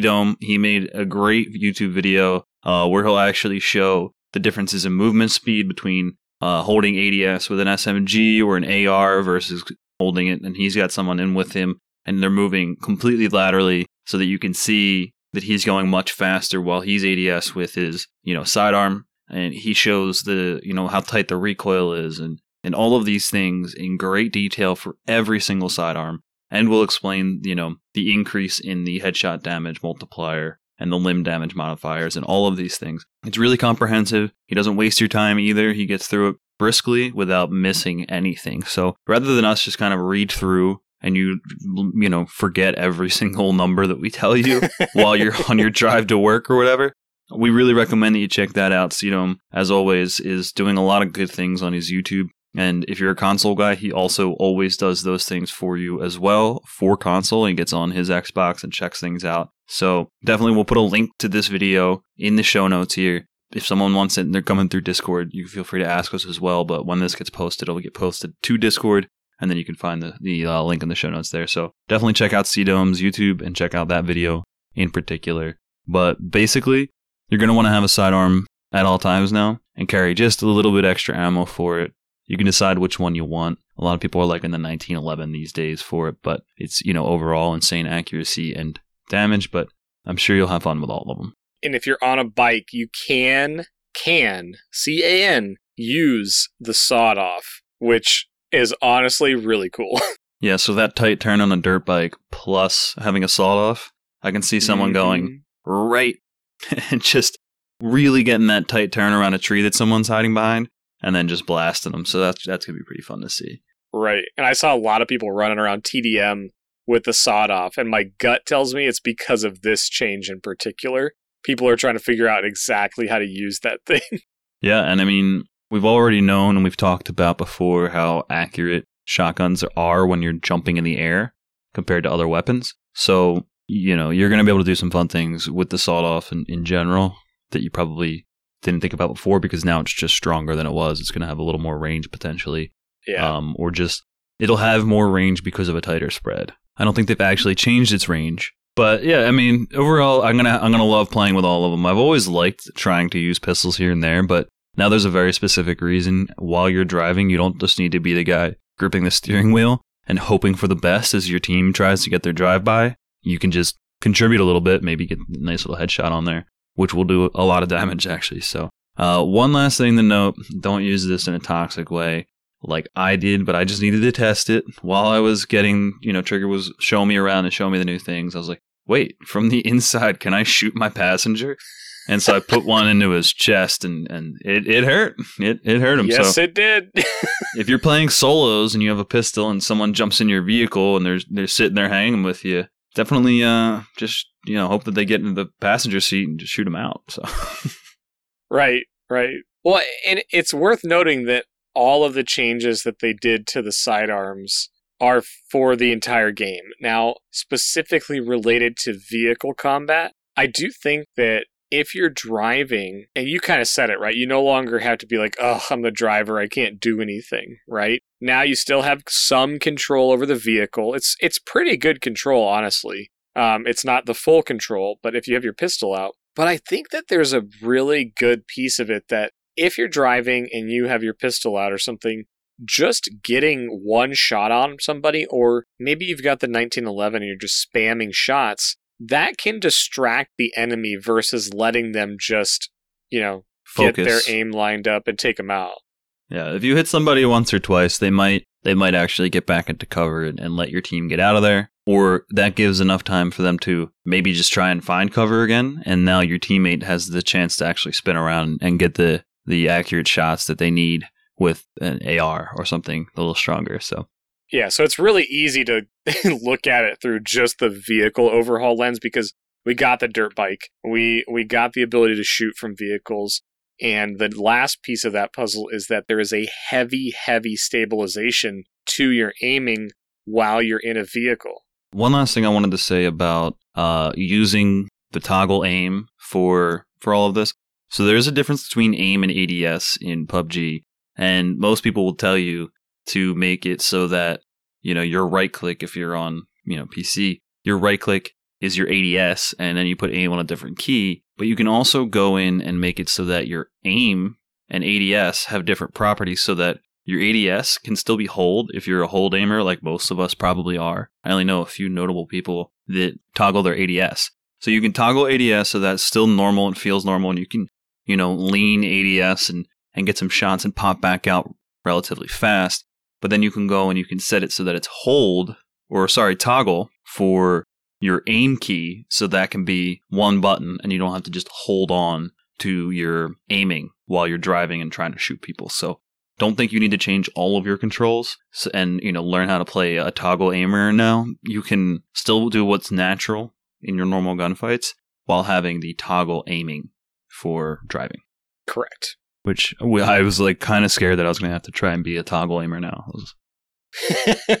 Dome. he made a great youtube video uh, where he'll actually show the differences in movement speed between uh, holding ads with an smg or an ar versus holding it and he's got someone in with him and they're moving completely laterally so that you can see that he's going much faster while he's ads with his you know sidearm. And he shows the you know how tight the recoil is and and all of these things in great detail for every single sidearm. And will explain you know the increase in the headshot damage multiplier and the limb damage modifiers and all of these things. It's really comprehensive. He doesn't waste your time either. He gets through it briskly without missing anything. So rather than us just kind of read through and you you know forget every single number that we tell you while you're on your drive to work or whatever we really recommend that you check that out. Sedum, as always, is doing a lot of good things on his YouTube. And if you're a console guy, he also always does those things for you as well for console. He gets on his Xbox and checks things out. So definitely we'll put a link to this video in the show notes here. If someone wants it and they're coming through Discord, you can feel free to ask us as well. But when this gets posted, it'll get posted to Discord and then you can find the, the uh, link in the show notes there. So definitely check out CDome's YouTube and check out that video in particular. But basically, you're going to want to have a sidearm at all times now and carry just a little bit extra ammo for it. You can decide which one you want. A lot of people are like in the 1911 these days for it, but it's, you know, overall insane accuracy and damage, but I'm sure you'll have fun with all of them. And if you're on a bike, you can, can, C A N, use the sawed off, which is honestly really cool. yeah, so that tight turn on a dirt bike plus having a sawed off, I can see someone mm-hmm. going right and just really getting that tight turn around a tree that someone's hiding behind and then just blasting them. So that's that's gonna be pretty fun to see. Right. And I saw a lot of people running around TDM with the sawed off, and my gut tells me it's because of this change in particular. People are trying to figure out exactly how to use that thing. Yeah, and I mean, we've already known and we've talked about before how accurate shotguns are when you're jumping in the air compared to other weapons. So, you know, you're going to be able to do some fun things with the sawed off in, in general that you probably didn't think about before because now it's just stronger than it was. It's going to have a little more range potentially. Yeah. Um, or just it'll have more range because of a tighter spread. I don't think they've actually changed its range. But yeah, I mean, overall, I'm gonna I'm gonna love playing with all of them. I've always liked trying to use pistols here and there, but now there's a very specific reason. While you're driving, you don't just need to be the guy gripping the steering wheel and hoping for the best as your team tries to get their drive by. You can just contribute a little bit, maybe get a nice little headshot on there, which will do a lot of damage actually. So, uh, one last thing to note: don't use this in a toxic way, like I did. But I just needed to test it while I was getting, you know, Trigger was showing me around and showing me the new things. I was like, wait, from the inside, can I shoot my passenger? And so I put one into his chest, and and it, it hurt. It it hurt him. Yes, so it did. if you're playing solos and you have a pistol, and someone jumps in your vehicle, and they're they're sitting there hanging with you, definitely uh just you know hope that they get into the passenger seat and just shoot them out. So. right, right. Well, and it's worth noting that all of the changes that they did to the sidearms are for the entire game. Now, specifically related to vehicle combat, I do think that if you're driving and you kind of said it right? You no longer have to be like oh i'm the driver i can't do anything right? Now you still have some control over the vehicle. It's it's pretty good control honestly. Um, it's not the full control but if you have your pistol out. But i think that there's a really good piece of it that if you're driving and you have your pistol out or something just getting one shot on somebody or maybe you've got the 1911 and you're just spamming shots that can distract the enemy versus letting them just, you know, Focus. get their aim lined up and take them out. Yeah, if you hit somebody once or twice, they might they might actually get back into cover and, and let your team get out of there. Or that gives enough time for them to maybe just try and find cover again, and now your teammate has the chance to actually spin around and get the the accurate shots that they need with an AR or something a little stronger. So yeah, so it's really easy to look at it through just the vehicle overhaul lens because we got the dirt bike, we we got the ability to shoot from vehicles, and the last piece of that puzzle is that there is a heavy, heavy stabilization to your aiming while you're in a vehicle. One last thing I wanted to say about uh, using the toggle aim for for all of this. So there's a difference between aim and ADS in PUBG, and most people will tell you to make it so that you know your right click if you're on you know PC, your right click is your ADS, and then you put aim on a different key. But you can also go in and make it so that your aim and ADS have different properties, so that your ADS can still be hold if you're a hold aimer, like most of us probably are. I only know a few notable people that toggle their ADS. So you can toggle ADS so that's still normal and feels normal, and you can, you know, lean ADS and, and get some shots and pop back out relatively fast but then you can go and you can set it so that it's hold or sorry, toggle for your aim key so that can be one button and you don't have to just hold on to your aiming while you're driving and trying to shoot people. So don't think you need to change all of your controls and you know learn how to play a toggle aimer now. You can still do what's natural in your normal gunfights while having the toggle aiming for driving. Correct which I was like kind of scared that I was going to have to try and be a toggle aimer now.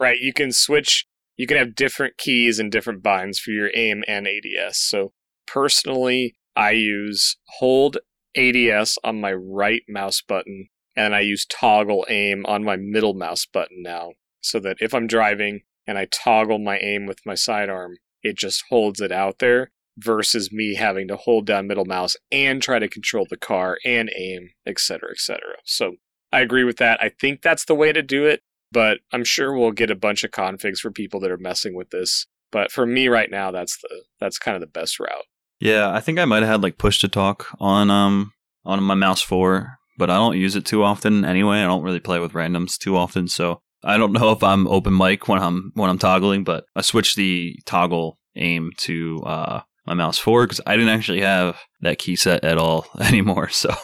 right, you can switch you can have different keys and different binds for your aim and ADS. So personally, I use hold ADS on my right mouse button and I use toggle aim on my middle mouse button now so that if I'm driving and I toggle my aim with my sidearm, it just holds it out there versus me having to hold down middle mouse and try to control the car and aim, etc., etc. So I agree with that. I think that's the way to do it, but I'm sure we'll get a bunch of configs for people that are messing with this. But for me right now, that's the that's kind of the best route. Yeah, I think I might have had like push to talk on um on my mouse four, but I don't use it too often anyway. I don't really play with randoms too often, so I don't know if I'm open mic when I'm when I'm toggling, but I switched the toggle aim to uh, my mouse four because I didn't actually have that key set at all anymore, so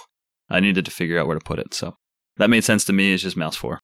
I needed to figure out where to put it. So that made sense to me. It's just mouse four.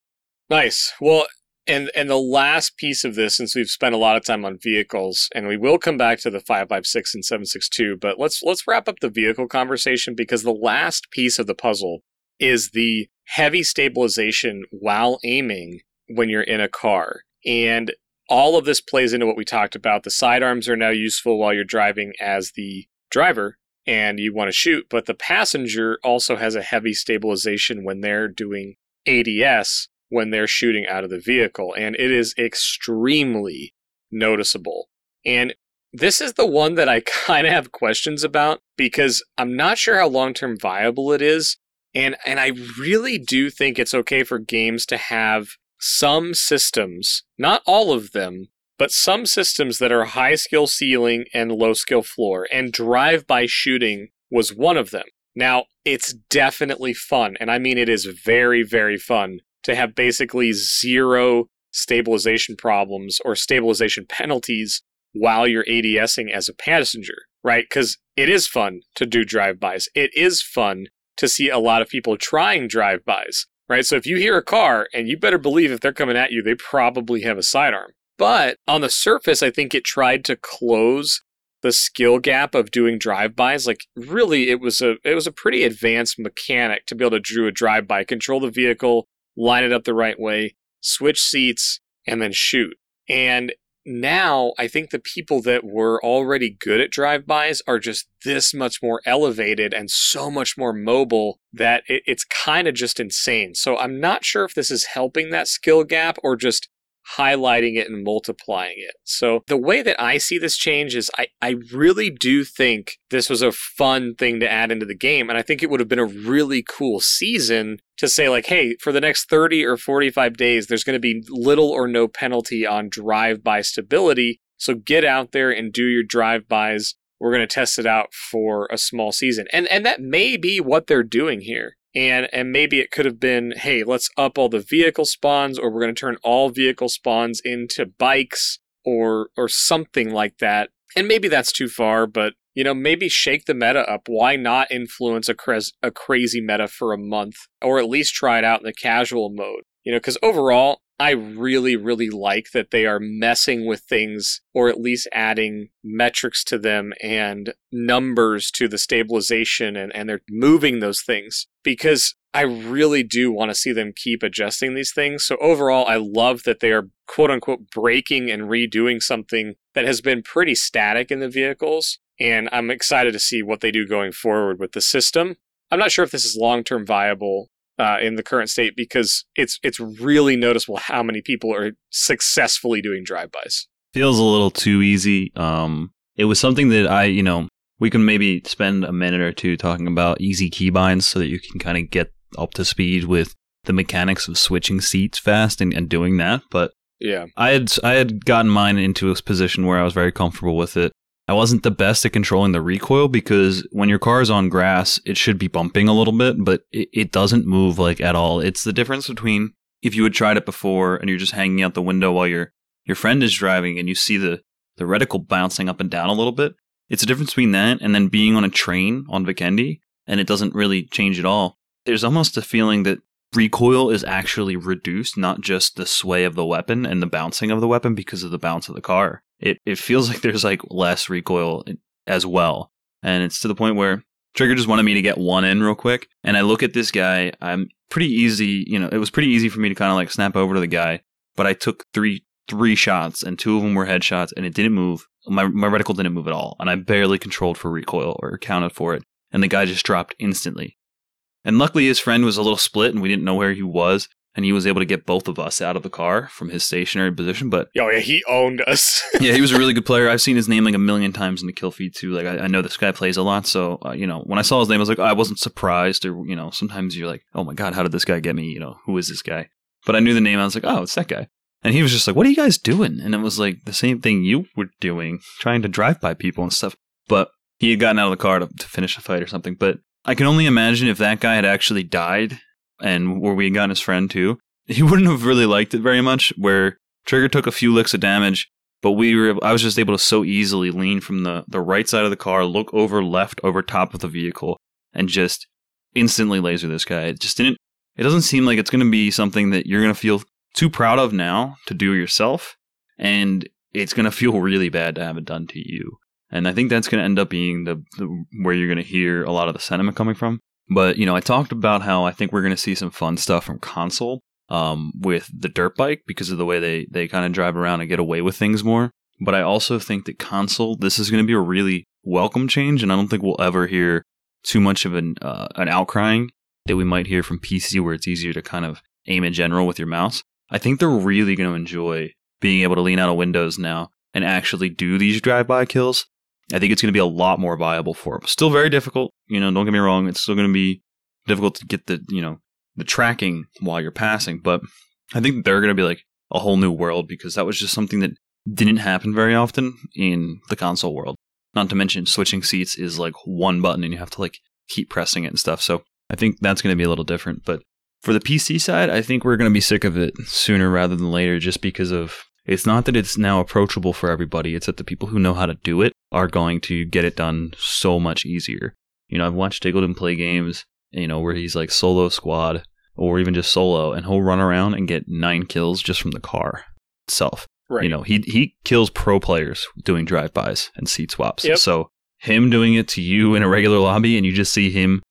Nice. Well, and and the last piece of this, since we've spent a lot of time on vehicles, and we will come back to the five five six and seven six two, but let's let's wrap up the vehicle conversation because the last piece of the puzzle is the heavy stabilization while aiming when you're in a car. And all of this plays into what we talked about. The sidearms are now useful while you're driving as the driver and you want to shoot, but the passenger also has a heavy stabilization when they're doing ADS when they're shooting out of the vehicle. And it is extremely noticeable. And this is the one that I kind of have questions about because I'm not sure how long term viable it is. And, and I really do think it's okay for games to have some systems, not all of them, but some systems that are high skill ceiling and low skill floor, and drive by shooting was one of them. Now, it's definitely fun, and I mean it is very, very fun to have basically zero stabilization problems or stabilization penalties while you're ADSing as a passenger, right? Because it is fun to do drive-bys. It is fun to see a lot of people trying drive-bys right? So if you hear a car, and you better believe if they're coming at you, they probably have a sidearm. But on the surface, I think it tried to close the skill gap of doing drive-bys. Like really, it was a it was a pretty advanced mechanic to be able to do a drive-by, control the vehicle, line it up the right way, switch seats, and then shoot. And now I think the people that were already good at drive-bys are just this much more elevated and so much more mobile that it, it's kind of just insane. So I'm not sure if this is helping that skill gap or just highlighting it and multiplying it. So the way that I see this change is I, I really do think this was a fun thing to add into the game. And I think it would have been a really cool season to say, like, hey, for the next 30 or 45 days, there's going to be little or no penalty on drive by stability. So get out there and do your drive bys. We're going to test it out for a small season. And and that may be what they're doing here and and maybe it could have been hey let's up all the vehicle spawns or we're going to turn all vehicle spawns into bikes or or something like that. And maybe that's too far but you know maybe shake the meta up. Why not influence a, cra- a crazy meta for a month or at least try it out in the casual mode? You know because overall I really, really like that they are messing with things or at least adding metrics to them and numbers to the stabilization and, and they're moving those things because I really do want to see them keep adjusting these things. So overall, I love that they are quote unquote breaking and redoing something that has been pretty static in the vehicles. And I'm excited to see what they do going forward with the system. I'm not sure if this is long term viable uh, in the current state because it's it's really noticeable how many people are successfully doing drive-bys. Feels a little too easy. Um, it was something that I, you know, we can maybe spend a minute or two talking about easy keybinds so that you can kind of get up to speed with the mechanics of switching seats fast and, and doing that. But yeah, I had I had gotten mine into a position where I was very comfortable with it. I wasn't the best at controlling the recoil because when your car is on grass, it should be bumping a little bit, but it, it doesn't move like at all. It's the difference between if you had tried it before and you're just hanging out the window while your your friend is driving and you see the the reticle bouncing up and down a little bit. It's a difference between that and then being on a train on Vikendi and it doesn't really change at all. There's almost a feeling that recoil is actually reduced, not just the sway of the weapon and the bouncing of the weapon because of the bounce of the car it it feels like there's like less recoil as well, and it's to the point where Trigger just wanted me to get one in real quick, and I look at this guy. I'm pretty easy, you know, it was pretty easy for me to kind of like snap over to the guy, but I took three three shots, and two of them were headshots, and it didn't move. My my reticle didn't move at all, and I barely controlled for recoil or accounted for it, and the guy just dropped instantly. And luckily, his friend was a little split, and we didn't know where he was, and he was able to get both of us out of the car from his stationary position. But Oh yeah, he owned us. yeah, he was a really good player. I've seen his name like a million times in the kill feed too. Like I, I know this guy plays a lot, so uh, you know when I saw his name, I was like, I wasn't surprised. Or you know, sometimes you're like, oh my god, how did this guy get me? You know, who is this guy? But I knew the name. I was like, oh, it's that guy. And he was just like, what are you guys doing? And it was like the same thing you were doing, trying to drive by people and stuff. But he had gotten out of the car to, to finish the fight or something. But I can only imagine if that guy had actually died and where we gotten his friend too, he wouldn't have really liked it very much. Where Trigger took a few licks of damage, but we were I was just able to so easily lean from the the right side of the car, look over left over top of the vehicle, and just instantly laser this guy. It just didn't. It doesn't seem like it's going to be something that you're going to feel too proud of now to do yourself, and it's going to feel really bad to have it done to you. And I think that's going to end up being the, the where you're going to hear a lot of the sentiment coming from. But you know, I talked about how I think we're going to see some fun stuff from console um, with the dirt bike because of the way they they kind of drive around and get away with things more. But I also think that console this is going to be a really welcome change, and I don't think we'll ever hear too much of an uh, an outcrying that we might hear from PC, where it's easier to kind of aim in general with your mouse. I think they're really going to enjoy being able to lean out of windows now and actually do these drive-by kills. I think it's going to be a lot more viable for them. Still very difficult, you know. Don't get me wrong; it's still going to be difficult to get the you know the tracking while you're passing, but I think they're going to be like a whole new world because that was just something that didn't happen very often in the console world. Not to mention switching seats is like one button and you have to like keep pressing it and stuff. So I think that's going to be a little different. But for the PC side, I think we're going to be sick of it sooner rather than later just because of it's not that it's now approachable for everybody, it's that the people who know how to do it are going to get it done so much easier. You know, I've watched TGLTN play games, you know, where he's like solo squad or even just solo and he'll run around and get nine kills just from the car itself. right. You know, he he kills pro players doing drive-bys and seat swaps. Yep. So him doing it to you in a regular lobby and you just see him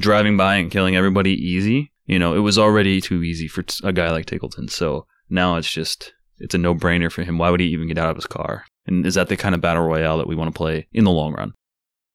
driving by and killing everybody easy, you know, it was already too easy for a guy like TGLTN. So now it's just it's a no-brainer for him. Why would he even get out of his car? And is that the kind of battle royale that we want to play in the long run?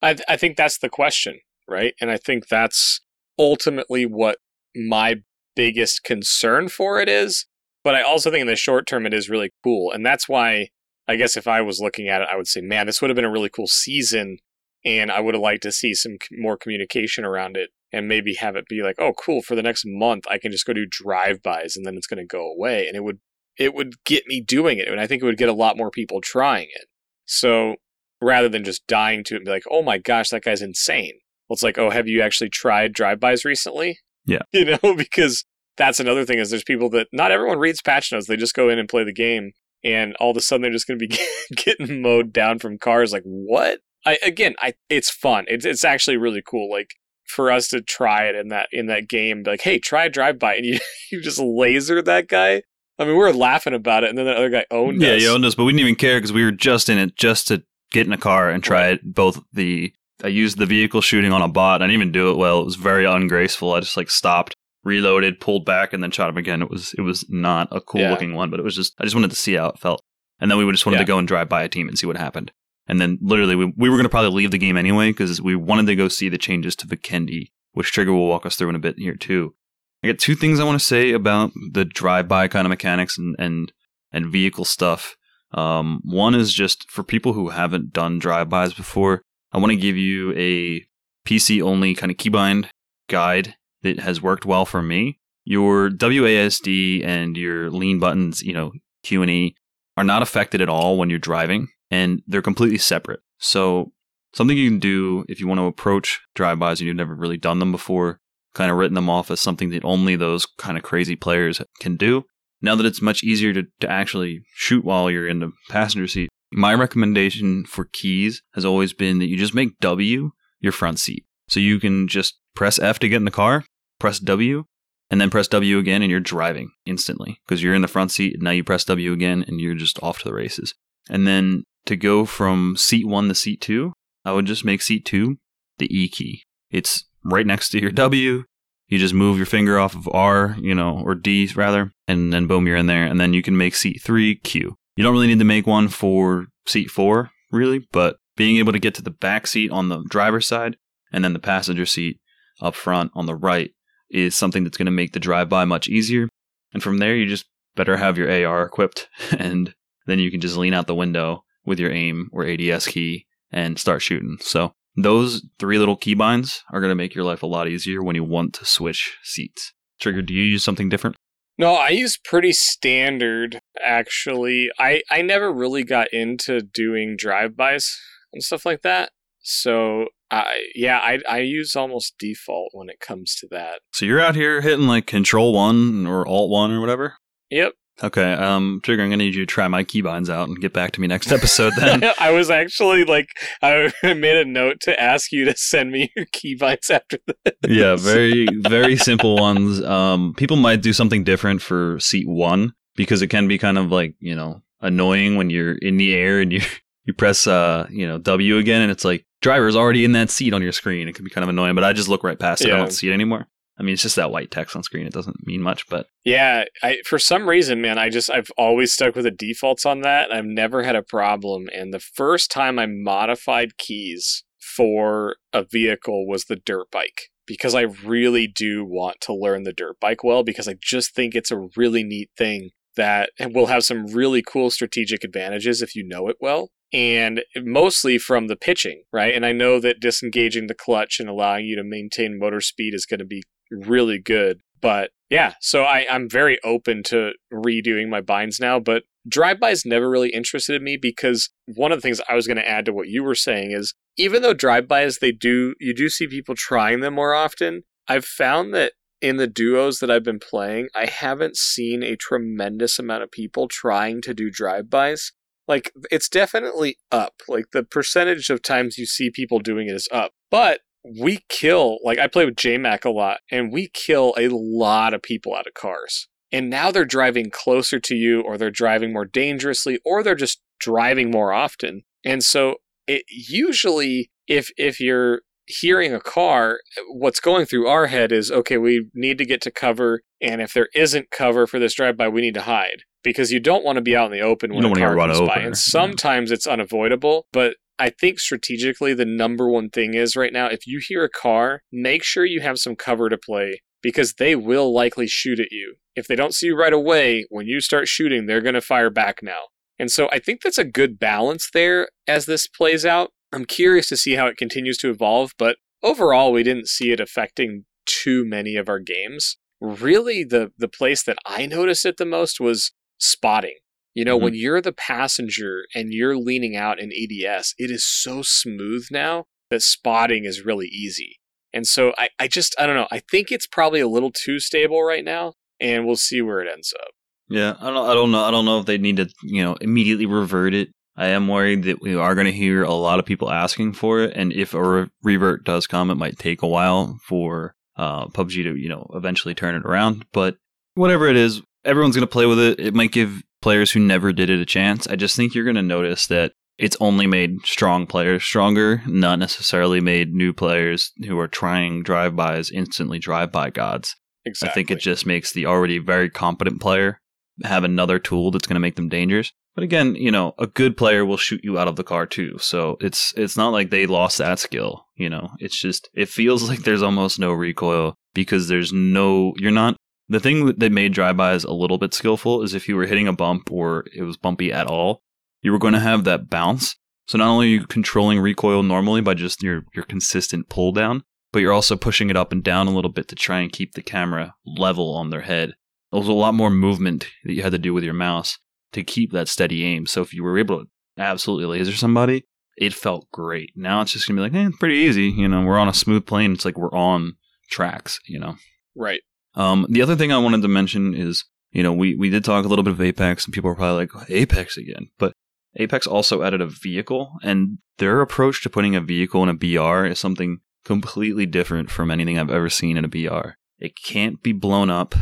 I, th- I think that's the question, right? And I think that's ultimately what my biggest concern for it is. But I also think in the short term, it is really cool. And that's why I guess if I was looking at it, I would say, man, this would have been a really cool season. And I would have liked to see some more communication around it and maybe have it be like, oh, cool, for the next month, I can just go do drive-bys and then it's going to go away. And it would, it would get me doing it. And I think it would get a lot more people trying it. So rather than just dying to it and be like, oh my gosh, that guy's insane. Well, it's like, oh, have you actually tried drive-bys recently? Yeah. You know, because that's another thing is there's people that not everyone reads patch notes. They just go in and play the game and all of a sudden they're just going to be getting mowed down from cars. Like what? I again, I it's fun. It's it's actually really cool. Like for us to try it in that in that game, like, hey, try a drive by, and you you just laser that guy. I mean, we were laughing about it, and then the other guy owned Yeah, us. Yeah, he owned us, but we didn't even care because we were just in it just to get in a car and try it. Both the I used the vehicle shooting on a bot. I didn't even do it well. It was very ungraceful. I just like stopped, reloaded, pulled back, and then shot him again. It was it was not a cool Yeah. looking one, but it was just I just wanted to see how it felt, and then we just wanted Yeah. to go and drive by a team and see what happened. And then literally we we were going to probably leave the game anyway because we wanted to go see the changes to Vikendi, which Trigger will walk us through in a bit here too. I got two things I want to say about the drive-by kind of mechanics and and and vehicle stuff. Um, one is just for people who haven't done drive-bys before. I want to give you a PC only kind of keybind guide that has worked well for me. Your WASD and your lean buttons, you know, Q and E, are not affected at all when you're driving, and they're completely separate. So something you can do if you want to approach drive-bys and you've never really done them before, kind of written them off as something that only those kind of crazy players can do. Now that it's much easier to, to actually shoot while you're in the passenger seat, my recommendation for keys has always been that you just make W your front seat. So you can just press F to get in the car, press W, and then press W again, and you're driving instantly because you're in the front seat. And now you press W again, and you're just off to the races. And then to go from seat one to seat two, I would just make seat two the E key. It's right next to your W. You just move your finger off of R, you know, or D rather, and then boom, you're in there. And then you can make seat three Q. You don't really need to make one for seat four, really, but being able to get to the back seat on the driver's side and then the passenger seat up front on the right is something that's going to make the drive by much easier. And from there, you just better have your AR equipped, and then you can just lean out the window with your aim or ADS key and start shooting. So those three little keybinds are going to make your life a lot easier when you want to switch seats. Trigger, do you use something different? No, I use pretty standard actually. I I never really got into doing drive-bys and stuff like that. So I yeah, I I use almost default when it comes to that. So you're out here hitting like Control One or Alt One or whatever. Yep. Okay, um, Trigger, I'm gonna need you to try my keybinds out and get back to me next episode. Then I was actually like, I made a note to ask you to send me your keybinds after this. yeah, very very simple ones. Um, people might do something different for seat one because it can be kind of like you know annoying when you're in the air and you you press uh you know W again and it's like driver's already in that seat on your screen. It can be kind of annoying, but I just look right past it. I don't see it anymore. I mean, it's just that white text on screen. It doesn't mean much, but Yeah, I for some reason, man, I just I've always stuck with the defaults on that. I've never had a problem. And the first time I modified keys for a vehicle was the dirt bike because I really do want to learn the dirt bike well because I just think it's a really neat thing that will have some really cool strategic advantages if you know it well. And mostly from the pitching, right? And I know that disengaging the clutch and allowing you to maintain motor speed is going to be really good. But yeah, so I, I'm very open to redoing my binds now. But drive-bys never really interested me because one of the things I was going to add to what you were saying is even though drive-bys they do you do see people trying them more often, I've found that in the duos that I've been playing, I haven't seen a tremendous amount of people trying to do drive-bys. Like it's definitely up. Like the percentage of times you see people doing it is up. But we kill like I play with JMac a lot and we kill a lot of people out of cars. And now they're driving closer to you or they're driving more dangerously or they're just driving more often. And so it usually if if you're hearing a car what's going through our head is okay we need to get to cover and if there isn't cover for this drive by we need to hide because you don't want to be out in the open You when don't a car comes by and sometimes it's unavoidable but I think strategically the number one thing is right now if you hear a car, make sure you have some cover to play because they will likely shoot at you. If they don't see you right away, when you start shooting, they're going to fire back now. And so I think that's a good balance there as this plays out. I'm curious to see how it continues to evolve, but overall we didn't see it affecting too many of our games. Really the the place that I noticed it the most was spotting. You know, Mhm. when you're the passenger and you're leaning out in ADS, it is so smooth now that spotting is really easy. And so I, I just, I don't know. I think it's probably a little too stable right now, and we'll see where it ends up. Yeah, I don't, I don't know. I don't know if they need to, you know, immediately revert it. I am worried that we are going to hear a lot of people asking for it, and if a re- revert does come, it might take a while for uh, PUBG to, you know, eventually turn it around. But whatever it is, everyone's going to play with it. It might give players who never did it a chance. I just think you're going to notice that it's only made strong players stronger, not necessarily made new players who are trying drive-bys instantly drive-by gods. Exactly. I think it just makes the already very competent player have another tool that's going to make them dangerous. But again, you know, a good player will shoot you out of the car too. So it's it's not like they lost that skill, you know. It's just it feels like there's almost no recoil because there's no you're not the thing that made drive-bys a little bit skillful is if you were hitting a bump or it was bumpy at all, you were going to have that bounce. So not only are you controlling recoil normally by just your your consistent pull down, but you're also pushing it up and down a little bit to try and keep the camera level on their head. There was a lot more movement that you had to do with your mouse to keep that steady aim. So if you were able to absolutely laser somebody, it felt great. Now it's just gonna be like, eh, pretty easy. You know, we're on a smooth plane. It's like we're on tracks. You know. right. Um, the other thing I wanted to mention is, you know, we we did talk a little bit of Apex, and people are probably like Apex again, but Apex also added a vehicle, and their approach to putting a vehicle in a BR is something completely different from anything I've ever seen in a BR. It can't be blown up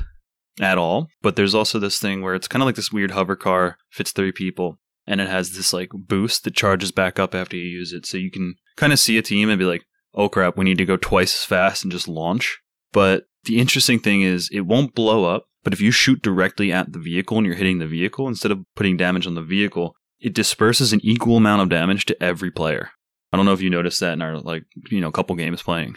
at all, but there's also this thing where it's kind of like this weird hover car, fits three people, and it has this like boost that charges back up after you use it. So you can kind of see a team and be like, oh crap, we need to go twice as fast and just launch. But the interesting thing is it won't blow up, but if you shoot directly at the vehicle and you're hitting the vehicle instead of putting damage on the vehicle, it disperses an equal amount of damage to every player. I don't know if you noticed that in our like, you know, couple games playing.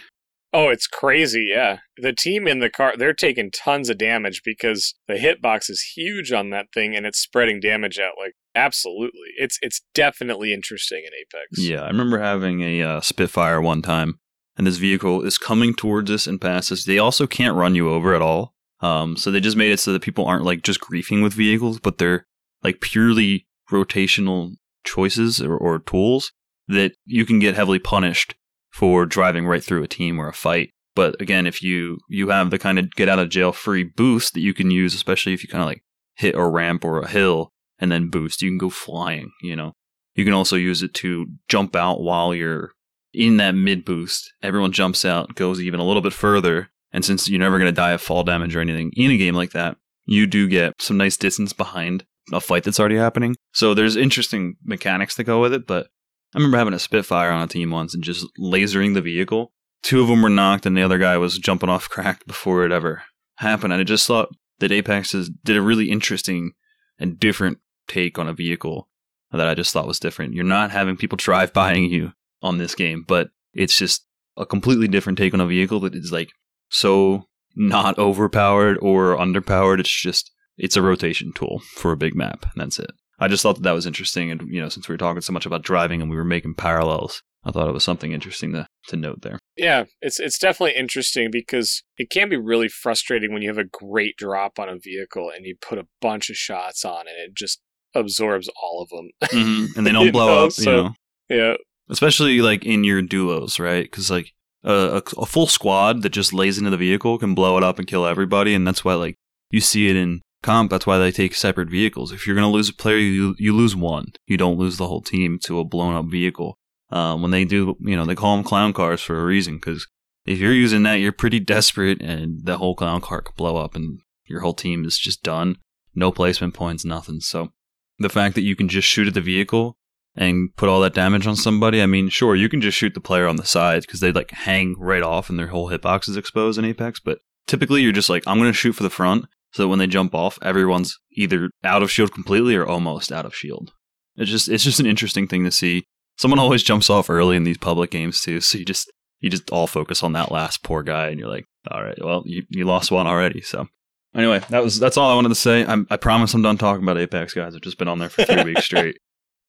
Oh, it's crazy, yeah. The team in the car, they're taking tons of damage because the hitbox is huge on that thing and it's spreading damage out like absolutely. It's it's definitely interesting in Apex. Yeah, I remember having a uh, Spitfire one time and this vehicle is coming towards us and past us. They also can't run you over at all. Um, so they just made it so that people aren't like just griefing with vehicles, but they're like purely rotational choices or, or tools that you can get heavily punished for driving right through a team or a fight. But again, if you you have the kind of get out of jail free boost that you can use, especially if you kind of like hit a ramp or a hill and then boost, you can go flying. You know, you can also use it to jump out while you're in that mid boost. Everyone jumps out, goes even a little bit further, and since you're never going to die of fall damage or anything in a game like that, you do get some nice distance behind a fight that's already happening. So there's interesting mechanics that go with it, but I remember having a Spitfire on a team once and just lasering the vehicle. Two of them were knocked, and the other guy was jumping off cracked before it ever happened. And I just thought that Apex did a really interesting and different take on a vehicle that I just thought was different. You're not having people drive by you on this game, but it's just a completely different take on a vehicle that is like so not overpowered or underpowered. It's just it's a rotation tool for a big map, and that's it. I just thought that that was interesting, and you know, since we were talking so much about driving and we were making parallels, I thought it was something interesting to to note there. Yeah, it's it's definitely interesting because it can be really frustrating when you have a great drop on a vehicle and you put a bunch of shots on it, and it just absorbs all of them, mm-hmm. and they don't blow know, up. So, you know, yeah, especially like in your duos, right? Because like a, a full squad that just lays into the vehicle can blow it up and kill everybody, and that's why like you see it in comp. That's why they take separate vehicles. If you're to lose a player, you you lose one. You don't lose the whole team to a blown up vehicle. Um, when they do, you know, they call them clown cars for a reason because if you're using that, you're pretty desperate, and the whole clown car could blow up, and your whole team is just done. No placement points, nothing. So the fact that you can just shoot at the vehicle and put all that damage on somebody, I mean, sure, you can just shoot the player on the sides because they like hang right off and their whole hitbox is exposed in Apex. But typically, you're just like, I'm going to shoot for the front so that when they jump off, everyone's either out of shield completely or almost out of shield. It's just it's just an interesting thing to see. Someone always jumps off early in these public games too, so you just you just all focus on that last poor guy, and you're like, all right, well, you, you lost one already. So anyway, that was that's all I wanted to say. I'm, I promise I'm done talking about Apex, guys. I've just been on there for three weeks straight.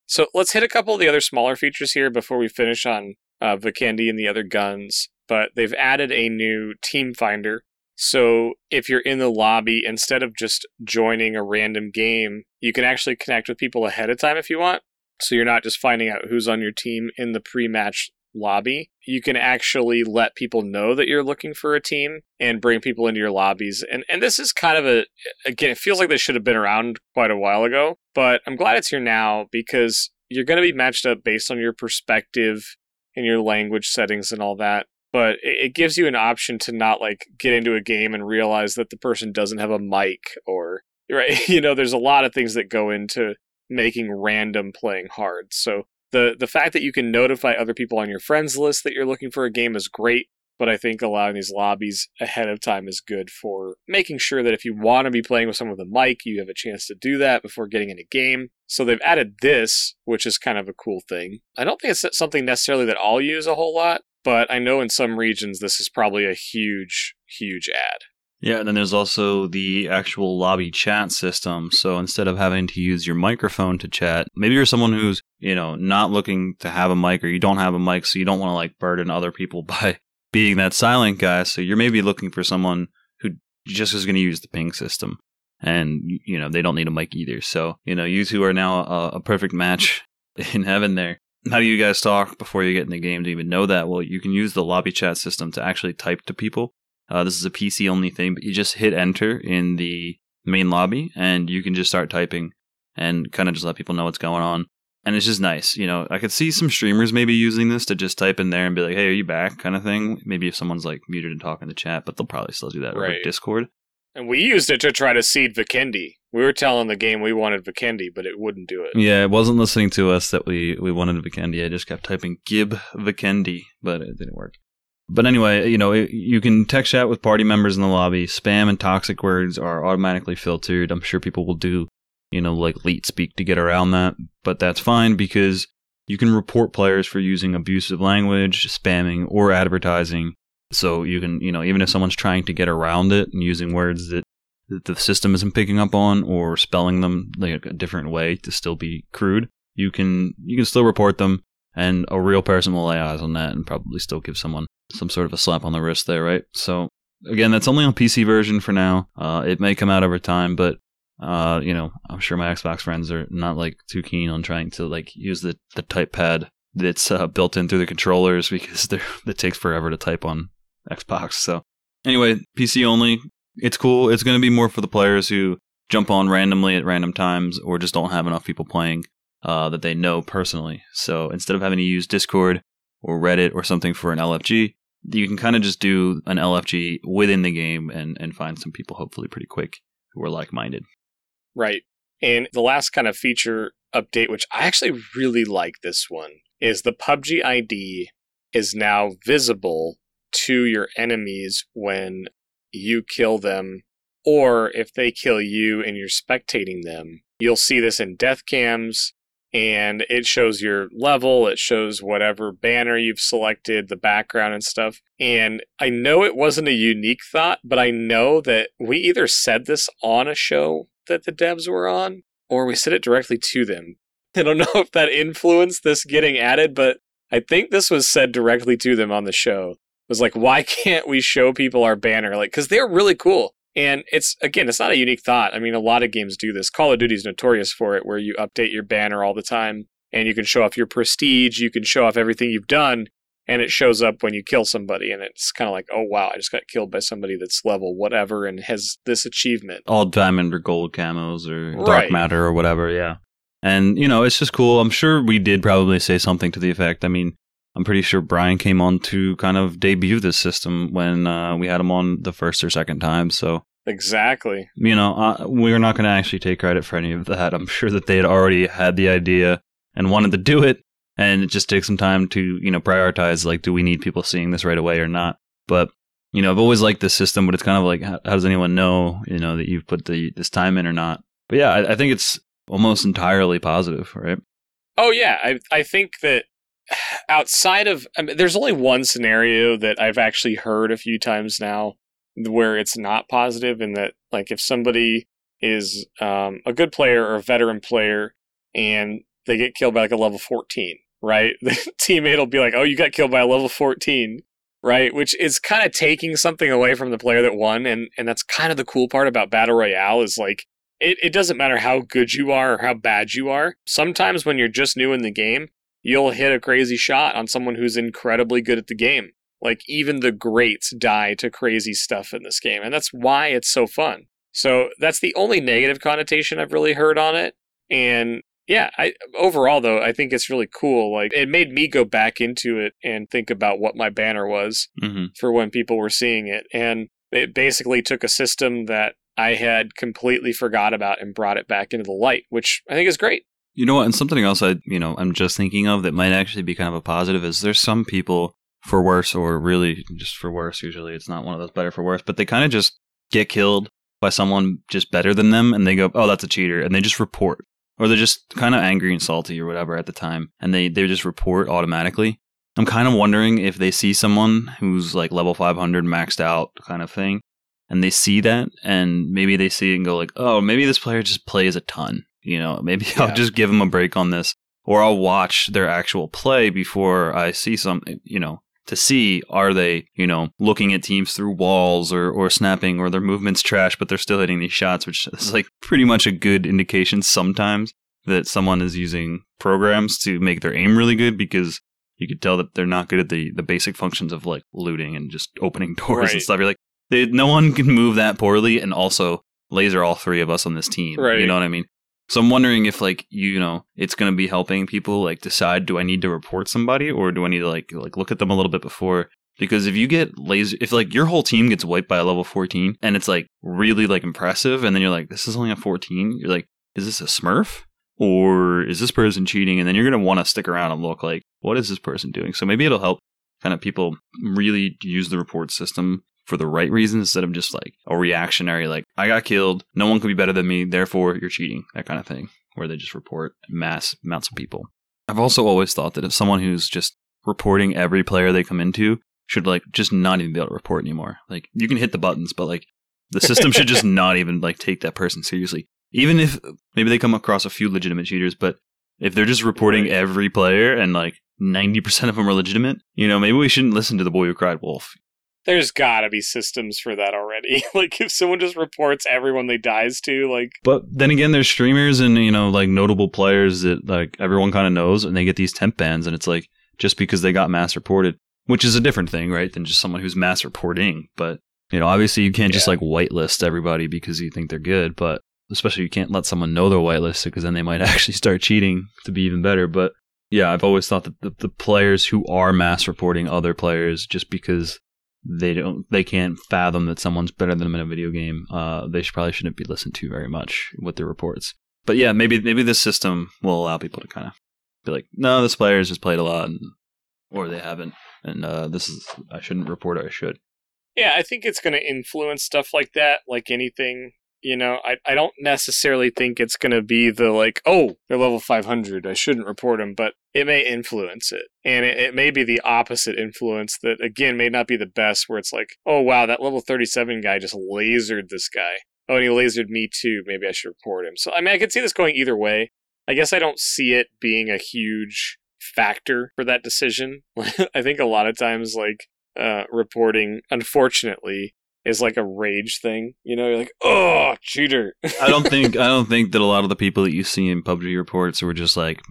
So let's hit a couple of the other smaller features here before we finish on uh, Vikendi and the other guns. But they've added a new team finder so if you're in the lobby, instead of just joining a random game, you can actually connect with people ahead of time if you want. So you're not just finding out who's on your team in the pre match lobby. You can actually let people know that you're looking for a team and bring people into your lobbies. And and this is kind of a again, it feels like this should have been around quite a while ago, but I'm glad it's here now because you're going to be matched up based on your perspective and your language settings and all that but it gives you an option to not like get into a game and realize that the person doesn't have a mic or right you know there's a lot of things that go into making random playing hard so the the fact that you can notify other people on your friends list that you're looking for a game is great but I think allowing these lobbies ahead of time is good for making sure that if you want to be playing with someone with a mic, you have a chance to do that before getting in a game. So they've added this, which is kind of a cool thing. I don't think it's something necessarily that I'll use a whole lot, but I know in some regions this is probably a huge, huge ad. Yeah, and then there's also the actual lobby chat system. So instead of having to use your microphone to chat, maybe you're someone who's, you know, not looking to have a mic or you don't have a mic, so you don't want to like burden other people by being that silent guy. So you're maybe looking for someone who just is going to use the ping system. And, you know, they don't need a mic either. So, you know, you two are now a, a perfect match in heaven there how do you guys talk before you get in the game to even know that? Well, you can use the lobby chat system to actually type to people. Uh, this is a PC only thing, but you just hit enter in the main lobby and you can just start typing and kind of just let people know what's going on. And it's just nice. You know, I could see some streamers maybe using this to just type in there and be like, hey, are you back? kind of thing. Maybe if someone's like muted and talking in the chat, but they'll probably still do that right. over Discord. And we used it to try to seed Vikendi. We were telling the game we wanted Vikendi, but it wouldn't do it. Yeah, it wasn't listening to us that we, we wanted Vikendi. I just kept typing Gib Vikendi, but it didn't work. But anyway, you know, you can text chat with party members in the lobby. Spam and toxic words are automatically filtered. I'm sure people will do, you know, like leet speak to get around that, but that's fine because you can report players for using abusive language, spamming, or advertising. So you can, you know, even if someone's trying to get around it and using words that, that the system isn't picking up on or spelling them like a different way to still be crude, you can you can still report them and a real person will lay eyes on that and probably still give someone some sort of a slap on the wrist there, right? So again, that's only on PC version for now. Uh, it may come out over time, but uh, you know, I'm sure my Xbox friends are not like too keen on trying to like use the the type pad that's uh, built in through the controllers because it takes forever to type on Xbox. So anyway, PC only. It's cool. It's going to be more for the players who jump on randomly at random times or just don't have enough people playing uh, that they know personally. So instead of having to use Discord or Reddit or something for an LFG, you can kind of just do an LFG within the game and, and find some people hopefully pretty quick who are like minded. Right. And the last kind of feature update, which I actually really like this one, is the PUBG ID is now visible to your enemies when you kill them, or if they kill you and you're spectating them. You'll see this in death cams and it shows your level, it shows whatever banner you've selected, the background and stuff. And I know it wasn't a unique thought, but I know that we either said this on a show that the devs were on, or we said it directly to them. I don't know if that influenced this getting added, but I think this was said directly to them on the show. It was like, why can't we show people our banner? Like, because they're really cool. And it's again, it's not a unique thought. I mean, a lot of games do this. Call of Duty is notorious for it, where you update your banner all the time, and you can show off your prestige, you can show off everything you've done, and it shows up when you kill somebody, and it's kind of like, oh wow, I just got killed by somebody that's level whatever and has this achievement. All diamond or gold camos or dark matter or whatever, yeah. And you know, it's just cool. I'm sure we did probably say something to the effect. I mean, I'm pretty sure Brian came on to kind of debut this system when uh, we had him on the first or second time. So exactly, you know, uh, we're not going to actually take credit for any of that. I'm sure that they had already had the idea and wanted to do it, and it just takes some time to you know prioritize. Like, do we need people seeing this right away or not? But you know, I've always liked this system, but it's kind of like, how, how does anyone know, you know, that you've put the this time in or not? But yeah, I, I think it's almost entirely positive, right? Oh yeah, I I think that outside of I mean, there's only one scenario that I've actually heard a few times now where it's not positive and that like if somebody is um, a good player or a veteran player and they get killed by like a level 14 right? The teammate will be like oh you got killed by a level 14 right? Which is kind of taking something away from the player that won and and that's kind of the cool part about battle royale is like it, it doesn't matter how good you are or how bad you are. Sometimes when you're just new in the game you'll hit a crazy shot on someone who's incredibly good at the game. Like even the greats die to crazy stuff in this game, and that's why it's so fun. So that's the only negative connotation I've really heard on it. And yeah, I overall though, I think it's really cool. Like it made me go back into it and think about what my banner was mm-hmm. for when people were seeing it. And it basically took a system that I had completely forgot about and brought it back into the light, which I think is great. You know what? And something else I, you know, I'm just thinking of that might actually be kind of a positive is there's some people for worse or really just for worse. Usually it's not one of those better for worse, but they kind of just get killed by someone just better than them and they go, oh, that's a cheater. And they just report or they're just kind of angry and salty or whatever at the time. And they, they just report automatically. I'm kind of wondering if they see someone who's like level 500 maxed out kind of thing and they see that and maybe they see it and go like, oh, maybe this player just plays a ton you know, maybe yeah. I'll just give them a break on this, or I'll watch their actual play before I see something, you know, to see are they, you know, looking at teams through walls or, or snapping or their movements trash, but they're still hitting these shots, which is like pretty much a good indication sometimes that someone is using programs to make their aim really good because you could tell that they're not good at the, the basic functions of like looting and just opening doors right. and stuff. You're like, they, no one can move that poorly and also laser all three of us on this team. Right. You know what I mean? So I'm wondering if like you know it's going to be helping people like decide do I need to report somebody or do I need to like like look at them a little bit before? Because if you get laser if like your whole team gets wiped by a level 14 and it's like really like impressive and then you're like this is only a 14 you're like is this a smurf? Or is this person cheating? And then you're going to want to stick around and look like what is this person doing? So maybe it'll help kind of people really use the report system for the right reasons instead of just like a reactionary, like, I got killed, no one can be better than me, therefore you're cheating, that kind of thing, where they just report mass amounts of people. I've also always thought that if someone who's just reporting every player they come into should like just not even be able to report anymore. Like you can hit the buttons, but like the system should just not even like take that person seriously. Even if maybe they come across a few legitimate cheaters, but if they're just reporting every player and like 90% of them are legitimate, you know, maybe we shouldn't listen to the boy who cried wolf. There's gotta be systems for that already. like if someone just reports everyone they dies to, like But then again, there's streamers and, you know, like notable players that like everyone kind of knows and they get these temp bans and it's like just because they got mass reported, which is a different thing, right? Than just someone who's mass reporting. But, you know, obviously you can't just like whitelist everybody because you think they're good, but especially you can't let someone know they're whitelisted because then they might actually start cheating to be even better. But yeah, I've always thought that the, the players who are mass reporting other players just because they don't they can't fathom that someone's better than them in a video game uh they should, probably shouldn't be listened to very much with their reports but yeah maybe maybe this system will allow people to kind of be like no this player has just played a lot and, or they haven't and uh this is i shouldn't report or i should Yeah, I think it's going to influence stuff like that, like anything. You know, I, I don't necessarily think it's going to be the like, oh, they're level 500. I shouldn't report them, but it may influence it. And it, it may be the opposite influence that, again, may not be the best, where it's like, oh, wow, that level 37 guy just lasered this guy. Oh, and he lasered me too. Maybe I should report him. So, I mean, I could see this going either way. I guess I don't see it being a huge factor for that decision. I think a lot of times, like, uh, reporting, unfortunately, is like a rage thing. You know, you're like, oh, cheater. i don't think i don't think that a lot of the people that you see in pubg reports were just like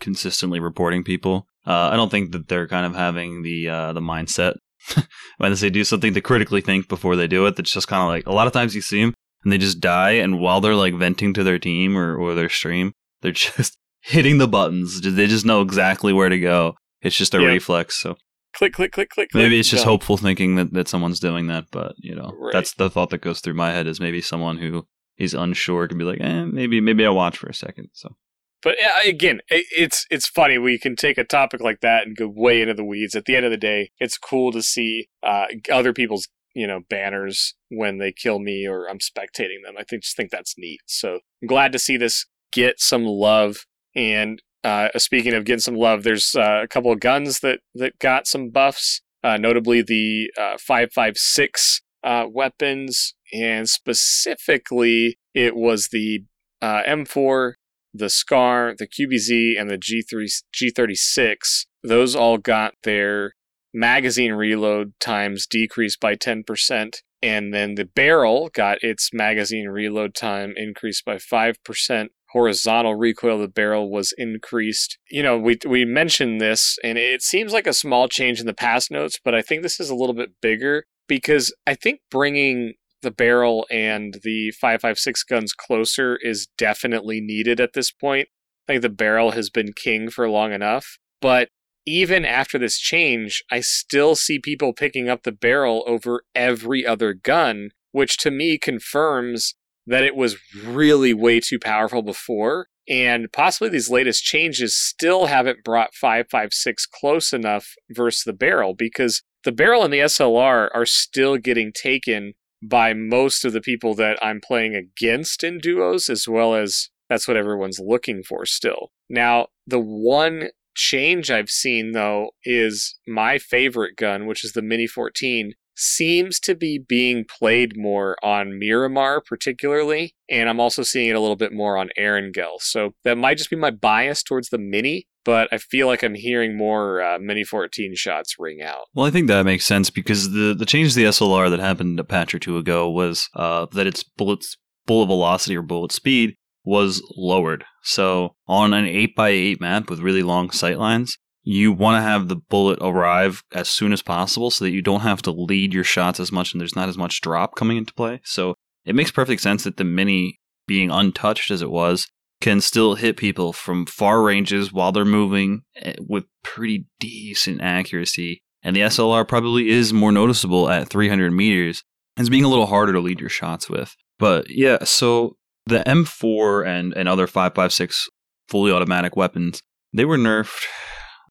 consistently reporting people uh, i don't think that they're kind of having the uh, the mindset when they do something to critically think before they do it that's just kind of like a lot of times you see them and they just die and while they're like venting to their team or, or their stream they're just hitting the buttons they just know exactly where to go it's just a reflex so click, click, click, click. maybe click, it's just done. hopeful thinking that, that someone's doing that but you know Right. that's the thought that goes through my head is maybe someone who is unsure can be like eh, maybe maybe i'll watch for a second so But again, it's it's funny. We can take a topic like that and go way into the weeds. At the end of the day, it's cool to see uh, other people's you know banners when they kill me or I'm spectating them. I think just think that's neat. So I'm glad to see this get some love. And uh, speaking of getting some love, there's uh, a couple of guns that that got some buffs. Uh, notably the uh, 556 uh, weapons, and specifically it was the uh, M4 the SCAR, the QBZ, and the G3 G36, those all got their magazine reload times decreased by 10%, and then the Beryl got its magazine reload time increased by 5%. Horizontal recoil of the Beryl was increased. You know, we we mentioned this, and it seems like a small change in the past notes, but I think this is a little bit bigger because I think bringing the Beryl and the 556 guns closer is definitely needed at this point. I think the Beryl has been king for long enough. But even after this change, I still see people picking up the Beryl over every other gun, which to me confirms that it was really way too powerful before. And possibly these latest changes still haven't brought 556 close enough versus the Beryl because the Beryl and the SLR are still getting taken by most of the people that I'm playing against in duos, as well as that's what everyone's looking for still. Now, the one change I've seen, though, is my favorite gun, which is the Mini 14, seems to be being played more on Miramar, particularly, and I'm also seeing it a little bit more on Erangel. So that might just be my bias towards the Mini, but I feel like I'm hearing more uh, Mini 14 shots ring out. Well, I think that makes sense because the the change to the SLR that happened a patch or two ago was uh, that its bullet bullet velocity or bullet speed was lowered. So on an eight x eight map with really long sight lines, you want to have the bullet arrive as soon as possible so that you don't have to lead your shots as much and there's not as much drop coming into play. So it makes perfect sense that the mini being untouched as it was can still hit people from far ranges while they're moving eh, with pretty decent accuracy. And the SLR probably is more noticeable at 300 meters as being a little harder to lead your shots with. But yeah, so the M4 and, and other 556 fully automatic weapons, they were nerfed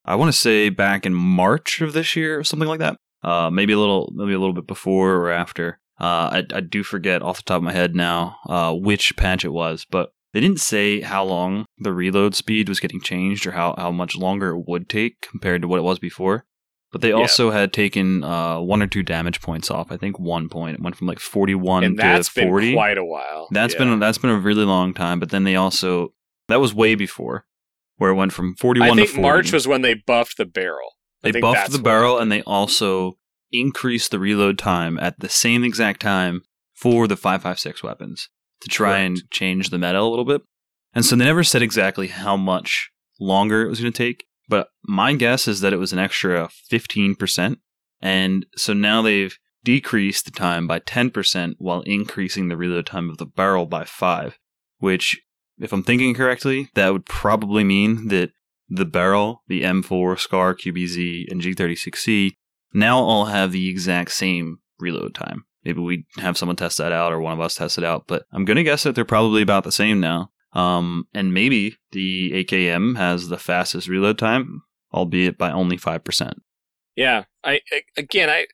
I want to say back in March of this year or something like that. Uh, maybe a little, maybe a little bit before or after. Uh, I, I do forget off the top of my head now uh, which patch it was, but they didn't say how long the reload speed was getting changed or how, how much longer it would take compared to what it was before. But they Yeah. also had taken uh, one or two damage points off. I think one point. It went from like 41 and that's to 40. been quite a while. That's Yeah. been that's been a really long time. But then they also that was way before, where it went from 41 I think to 40. March was when they buffed the Beryl. I they buffed the Beryl and they also increased the reload time at the same exact time for the 556 weapons to try and change the meta a little bit. And so they never said exactly how much longer it was going to take, but my guess is that it was an extra 15%. And so now they've decreased the time by 10% while increasing the reload time of the Beryl by 5, which if I'm thinking correctly, that would probably mean that the Beryl, the M4, SCAR, QBZ, and G36C now all have the exact same reload time. Maybe we have someone test that out or one of us test it out, but I'm going to guess that they're probably about the same now. Um, and maybe the AKM has the fastest reload time, albeit by only 5%. Yeah, I, I again, I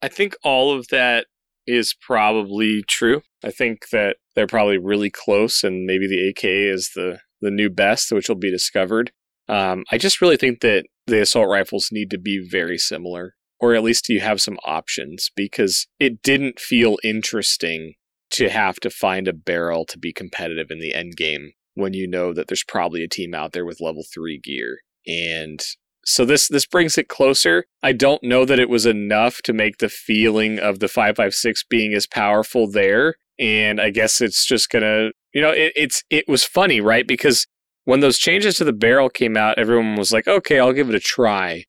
I think all of that is probably true. I think that they're probably really close, and maybe the AK is the the new best, which will be discovered. Um, I just really think that the assault rifles need to be very similar, or at least you have some options, because it didn't feel interesting to have to find a Beryl to be competitive in the end game when you know that there's probably a team out there with level three gear and so this this brings it closer. I don't know that it was enough to make the feeling of the 556 being as powerful there and I guess it's just going to you know it, it's it was funny, right? Because when those changes to the Beryl came out, everyone was like, "Okay, I'll give it a try."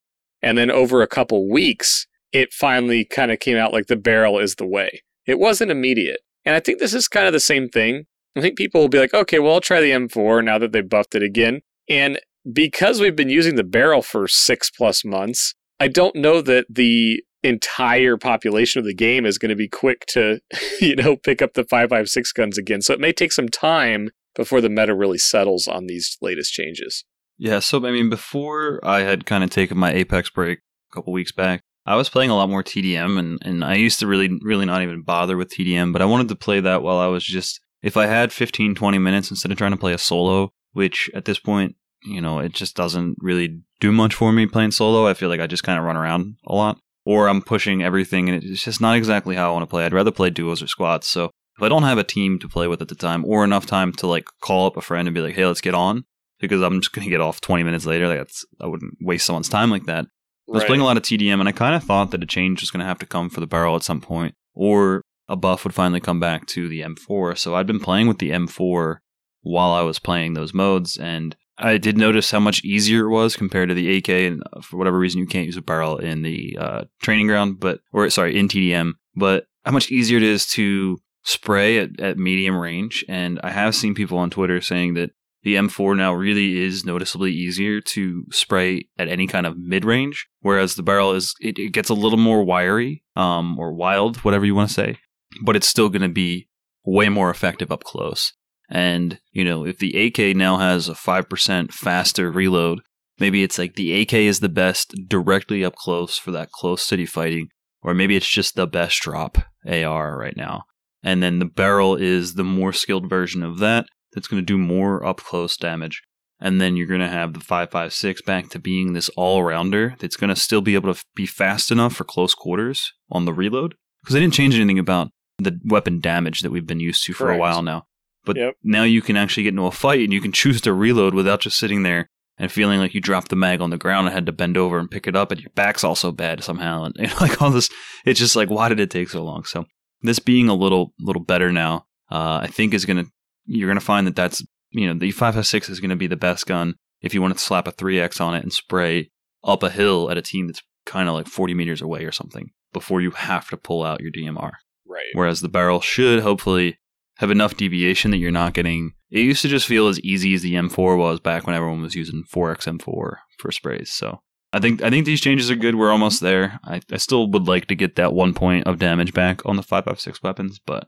And then over a couple weeks, it finally kind of came out like the Beryl is the way. It wasn't immediate. And I think this is kind of the same thing. I think people will be like, "Okay, well, I'll try the M4 now that they buffed it again." And because we've been using the Beryl for six plus months, I don't know that the entire population of the game is going to be quick to, you know, pick up the 556 guns again. So it may take some time before the meta really settles on these latest changes. Yeah, so I mean, before I had kind of taken my Apex break a couple weeks back, I was playing a lot more TDM, and, and I used to really, really not even bother with TDM, but I wanted to play that while I was just, if I had 15, 20 minutes instead of trying to play a solo, which at this point, you know, it just doesn't really do much for me playing solo. I feel like I just kind of run around a lot, or I'm pushing everything, and it's just not exactly how I want to play. I'd rather play duos or squads. So if I don't have a team to play with at the time, or enough time to like call up a friend and be like, hey, let's get on, because I'm just going to get off 20 minutes later. Like that's I wouldn't waste someone's time like that. I was playing a lot of TDM, and I kind of thought that a change was going to have to come for the Beryl at some point, or a buff would finally come back to the M4. So I'd been playing with the M4 while I was playing those modes, and I did notice how much easier it was compared to the AK. And uh, for whatever reason, you can't use a Beryl in the uh, training ground, but or sorry, in TDM. But how much easier it is to spray at, at medium range. And I have seen people on Twitter saying that the M4 now really is noticeably easier to spray at any kind of mid range, whereas the Beryl is it, it gets a little more wiry, um, or wild, whatever you want to say, but it's still going to be way more effective up close. And you know, if the AK now has a five percent faster reload, maybe it's like the AK is the best directly up close for that close city fighting, or maybe it's just the best drop AR right now. And then the Beryl is the more skilled version of that that's going to do more up close damage. And then you're going to have the 556 back to being this all rounder that's going to still be able to be fast enough for close quarters on the reload. Because they didn't change anything about the weapon damage that we've been used to for Correct. a while now. But Yep. now you can actually get into a fight and you can choose to reload without just sitting there and feeling like you dropped the mag on the ground and had to bend over and pick it up and your back's also bad somehow. And, and like all this, it's just like, why did it take so long? So this being a little, little better now, uh, I think is going to, you're going to find that that's, you know, the 556 is going to be the best gun if you want to slap a 3X on it and spray up a hill at a team that's kind of like 40 meters away or something before you have to pull out your DMR. Right. Whereas the Beryl should hopefully have enough deviation that you're not getting. It used to just feel as easy as the M4 was back when everyone was using 4X M4 for sprays. So I think I think these changes are good. We're almost there. I, I still would like to get that one point of damage back on the 556 weapons, but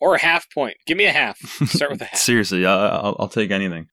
Or a half point. Give me a half. Start with a half. seriously, I, I'll, I'll take anything.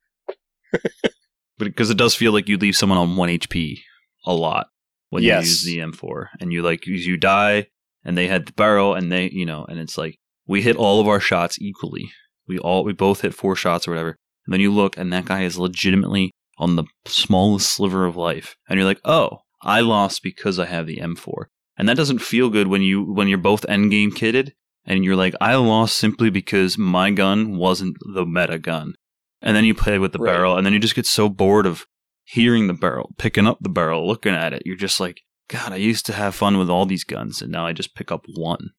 because it does feel like you leave someone on one HP a lot when Yes. you use the M4, and you like you you die, and they had the Beryl, and they you know, and it's like we hit all of our shots equally. We all we both hit four shots or whatever, and then you look, and that guy is legitimately on the smallest sliver of life, and you're like, oh, I lost because I have the M4, and that doesn't feel good when you when you're both endgame kitted, and you're like, I lost simply because my gun wasn't the meta gun. And then you play with the Right. Beryl, and then you just get so bored of hearing the Beryl, picking up the Beryl, looking at it. You're just like, God, I used to have fun with all these guns, and now I just pick up one.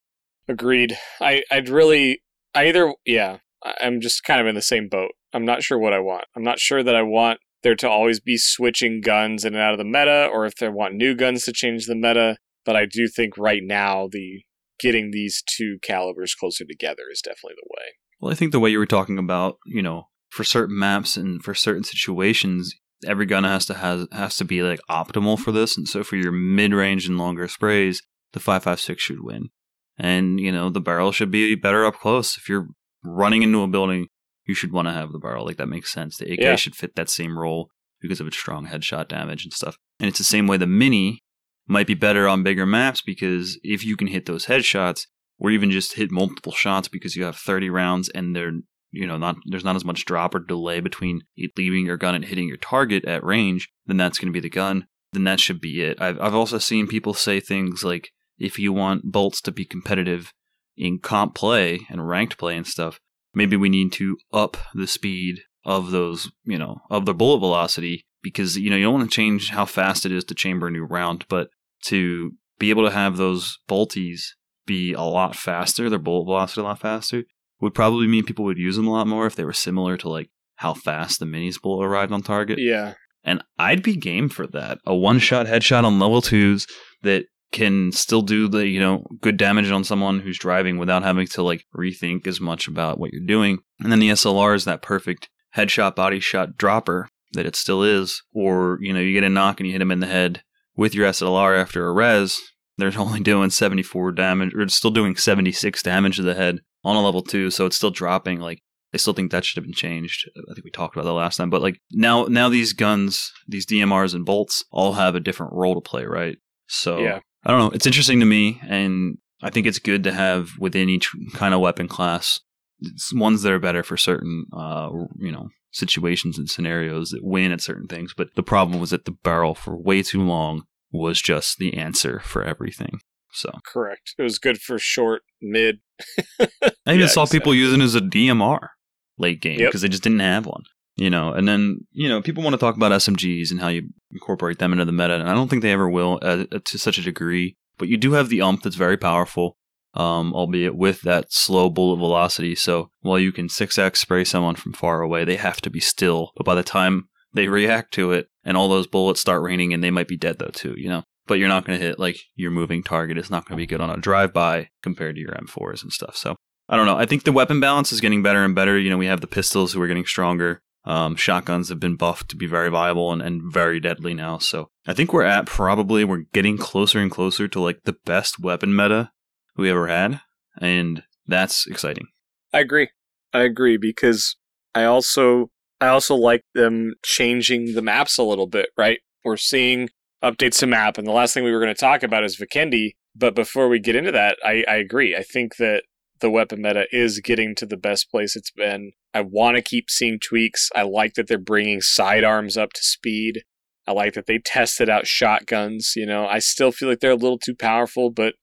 Agreed. I I'd really I either yeah. I- I'm just kind of in the same boat. I'm not sure what I want. I'm not sure that I want there to always be switching guns in and out of the meta, or if they want new guns to change the meta. But I do think right now the getting these two calibers closer together is definitely the way. Well, I think the way you were talking about, you know, for certain maps and for certain situations, every gun has to has has to be like optimal for this. And so for your mid range and longer sprays, the five five six should win. And you know, the Beryl should be better up close. If you're running into a building, you should want to have the Beryl. Like that makes sense. The AK Yeah. should fit that same role because of its strong headshot damage and stuff. And it's the same way the mini might be better on bigger maps because if you can hit those headshots, or even just hit multiple shots because you have 30 rounds and they're you know not there's not as much drop or delay between leaving your gun and hitting your target at range then that's going to be the gun then that should be it. I've, I've also seen people say things like if you want bolts to be competitive in comp play and ranked play and stuff maybe we need to up the speed of those you know of the bullet velocity because you know you don't want to change how fast it is to chamber a new round but to be able to have those bolties be a lot faster, their bullet velocity a lot faster, would probably mean people would use them a lot more if they were similar to like how fast the minis bullet arrived on target. Yeah. And I'd be game for that. A one shot headshot on level twos that can still do the, you know, good damage on someone who's driving without having to like rethink as much about what you're doing. And then the SLR is that perfect headshot body shot dropper that it still is. Or, you know, you get a knock and you hit him in the head with your SLR after a res, they're only doing 74 damage, or it's still doing 76 damage to the head on a level 2, so it's still dropping. Like, I still think that should have been changed. I think we talked about that last time. But, like, now now these guns, these DMRs and bolts, all have a different role to play, right? So, Yeah. I don't know. It's interesting to me, and I think it's good to have within each kind of weapon class it's ones that are better for certain, uh, you know, situations and scenarios that win at certain things. But the problem was that the Beryl for way too long was just the answer for everything. So Correct. It was good for short, mid. I even Yeah, saw people using it as a DMR late game Yep. because they just didn't have one. You know, and then you know people want to talk about SMGs and how you incorporate them into the meta, and I don't think they ever will uh, to such a degree. But you do have the ump that's very powerful, um, albeit with that slow bullet velocity. So while you can six x spray someone from far away, they have to be still. But by the time they react to it, and all those bullets start raining, and they might be dead though too. You know, but you're not going to hit like your moving target. It's not going to be good on a drive by compared to your M4s and stuff. So I don't know. I think the weapon balance is getting better and better. You know, we have the pistols who are getting stronger. Um, shotguns have been buffed to be very viable and, and very deadly now. So I think we're at probably we're getting closer and closer to like the best weapon meta we ever had, and that's exciting. I agree. I agree because I also I also like them changing the maps a little bit, right? We're seeing updates to map, and the last thing we were going to talk about is Vikendi. But before we get into that, I, I agree. I think that the weapon meta is getting to the best place it's been. I want to keep seeing tweaks. I like that they're bringing sidearms up to speed. I like that they tested out shotguns. You know, I still feel like they're a little too powerful, but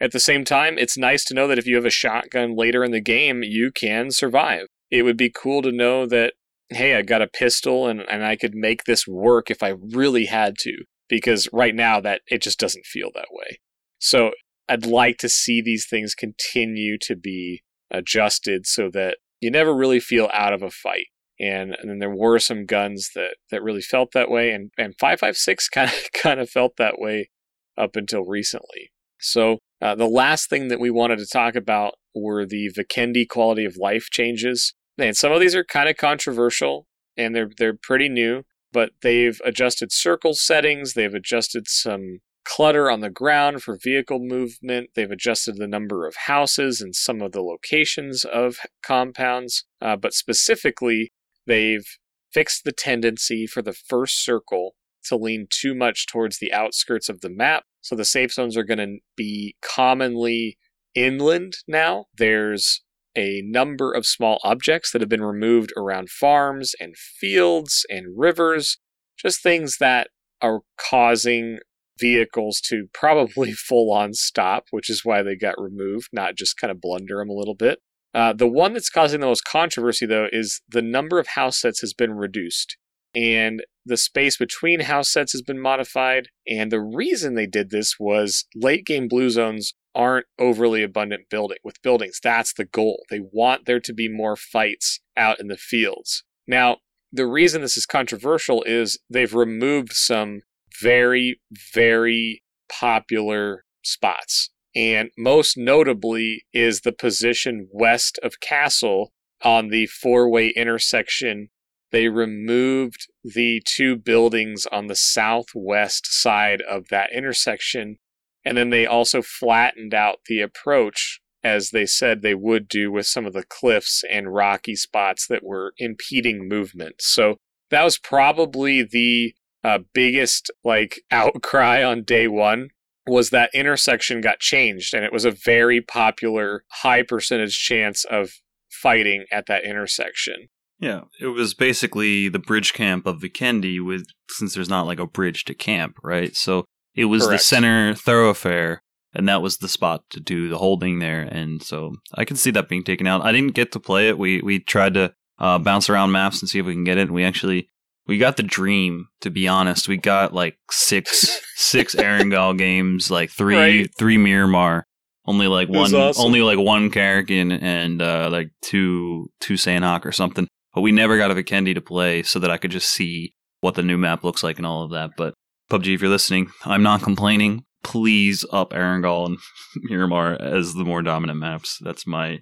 at the same time, it's nice to know that if you have a shotgun later in the game, you can survive. It would be cool to know that, hey, I got a pistol and, and I could make this work if I really had to. Because right now that it just doesn't feel that way. So I'd like to see these things continue to be adjusted so that you never really feel out of a fight. And, and then there were some guns that, that really felt that way, and, and 556 kind of kind of felt that way up until recently. So uh, the last thing that we wanted to talk about were the Vikendi quality of life changes. And some of these are kind of controversial, and they're they're pretty new, but they've adjusted circle settings. They've adjusted some clutter on the ground for vehicle movement. They've adjusted the number of houses and some of the locations of compounds. Uh, but specifically, they've fixed the tendency for the first circle to lean too much towards the outskirts of the map. So the safe zones are going to be commonly inland now. There's a number of small objects that have been removed around farms and fields and rivers, just things that are causing vehicles to probably full on stop, which is why they got removed, not just kind of blunder them a little bit. Uh, the one that's causing the most controversy, though, is the number of house sets has been reduced. And the space between house sets has been modified. And the reason they did this was late game blue zones aren't overly abundant building with buildings. That's the goal. They want there to be more fights out in the fields. Now, the reason this is controversial is they've removed some very, very popular spots. And most notably is the position west of Castle on the four way intersection. They removed the two buildings on the southwest side of that intersection. And then they also flattened out the approach as they said they would do with some of the cliffs and rocky spots that were impeding movement. So that was probably the uh, biggest like outcry on day one was that intersection got changed and it was a very popular high percentage chance of fighting at that intersection. Yeah, it was basically the bridge camp of Vikendi with since there's not like a bridge to camp, right? So it was Correct. the center thoroughfare and that was the spot to do the holding there and so I can see that being taken out. I didn't get to play it. We we tried to uh, bounce around maps and see if we can get it and we actually we got the dream to be honest we got like six six Erangel games like three right. three miramar only like one awesome. only like one Karrakin and uh like two two Sanhok or something but we never got a vikendi to play so that i could just see what the new map looks like and all of that but pubg if you're listening i'm not complaining please up Erangel and miramar as the more dominant maps that's my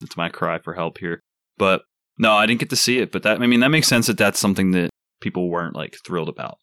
that's my cry for help here but no, I didn't get to see it, but that I mean that makes sense that that's something that people weren't like thrilled about.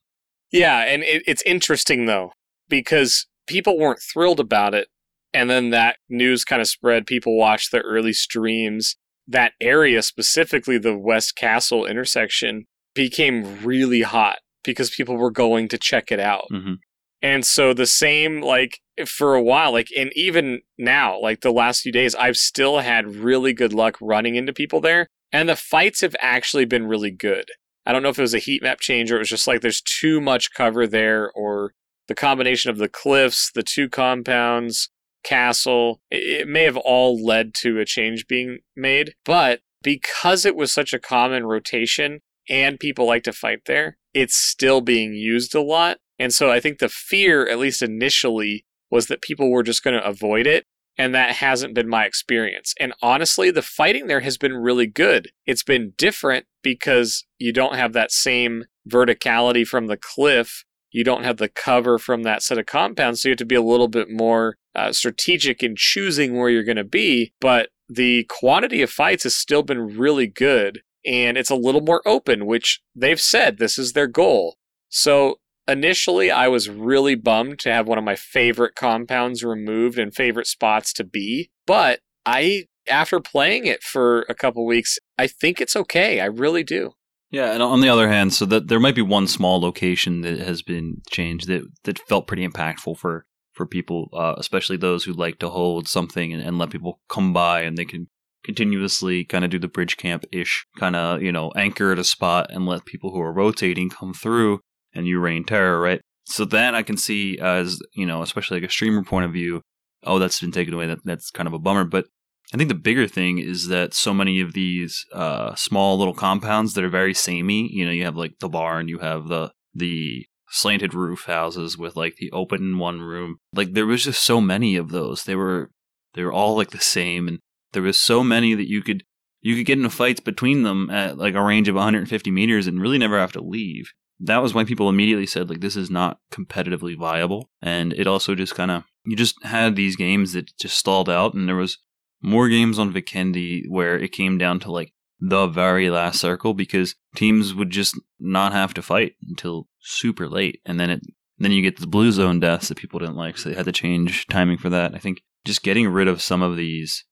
Yeah, and it, it's interesting though because people weren't thrilled about it, and then that news kind of spread. People watched the early streams. That area, specifically the West Castle intersection, became really hot because people were going to check it out. Mm-hmm. And so the same, like for a while, like, and even now, like the last few days, I've still had really good luck running into people there. And the fights have actually been really good. I don't know if it was a heat map change or it was just like there's too much cover there or the combination of the cliffs, the two compounds, castle, it may have all led to a change being made. But because it was such a common rotation and people like to fight there, it's still being used a lot. And so I think the fear, at least initially, was that people were just going to avoid it and that hasn't been my experience. And honestly, the fighting there has been really good. It's been different because you don't have that same verticality from the cliff. You don't have the cover from that set of compounds, so you have to be a little bit more uh, strategic in choosing where you're going to be. But the quantity of fights has still been really good, and it's a little more open, which they've said this is their goal. So initially I was really bummed to have one of my favorite compounds removed and favorite spots to be, but I after playing it for a couple weeks, I think it's okay. I really do. Yeah, and on the other hand, so that there might be one small location that has been changed that that felt pretty impactful for for people, uh, especially those who like to hold something and, and let people come by and they can continuously kind of do the bridge camp ish, kind of you know anchor at a spot and let people who are rotating come through and you reign terror, right? So that I can see as, you know, especially like a streamer point of view, oh, that's been taken away. That, that's kind of a bummer. But I think the bigger thing is that so many of these uh, small little compounds that are very samey, you know, you have like the barn, you have the, the slanted roof houses with like the open one room. Like there was just so many of those. They were, they were all like the same. And there was so many that you could, you could get into fights between them at like a range of 150 meters and really never have to leave that was why people immediately said like this is not competitively viable and it also just kind of you just had these games that just stalled out and there was more games on Vikendi where it came down to like the very last circle because teams would just not have to fight until super late and then it then you get the blue zone deaths that people didn't like so they had to change timing for that i think just getting rid of some of these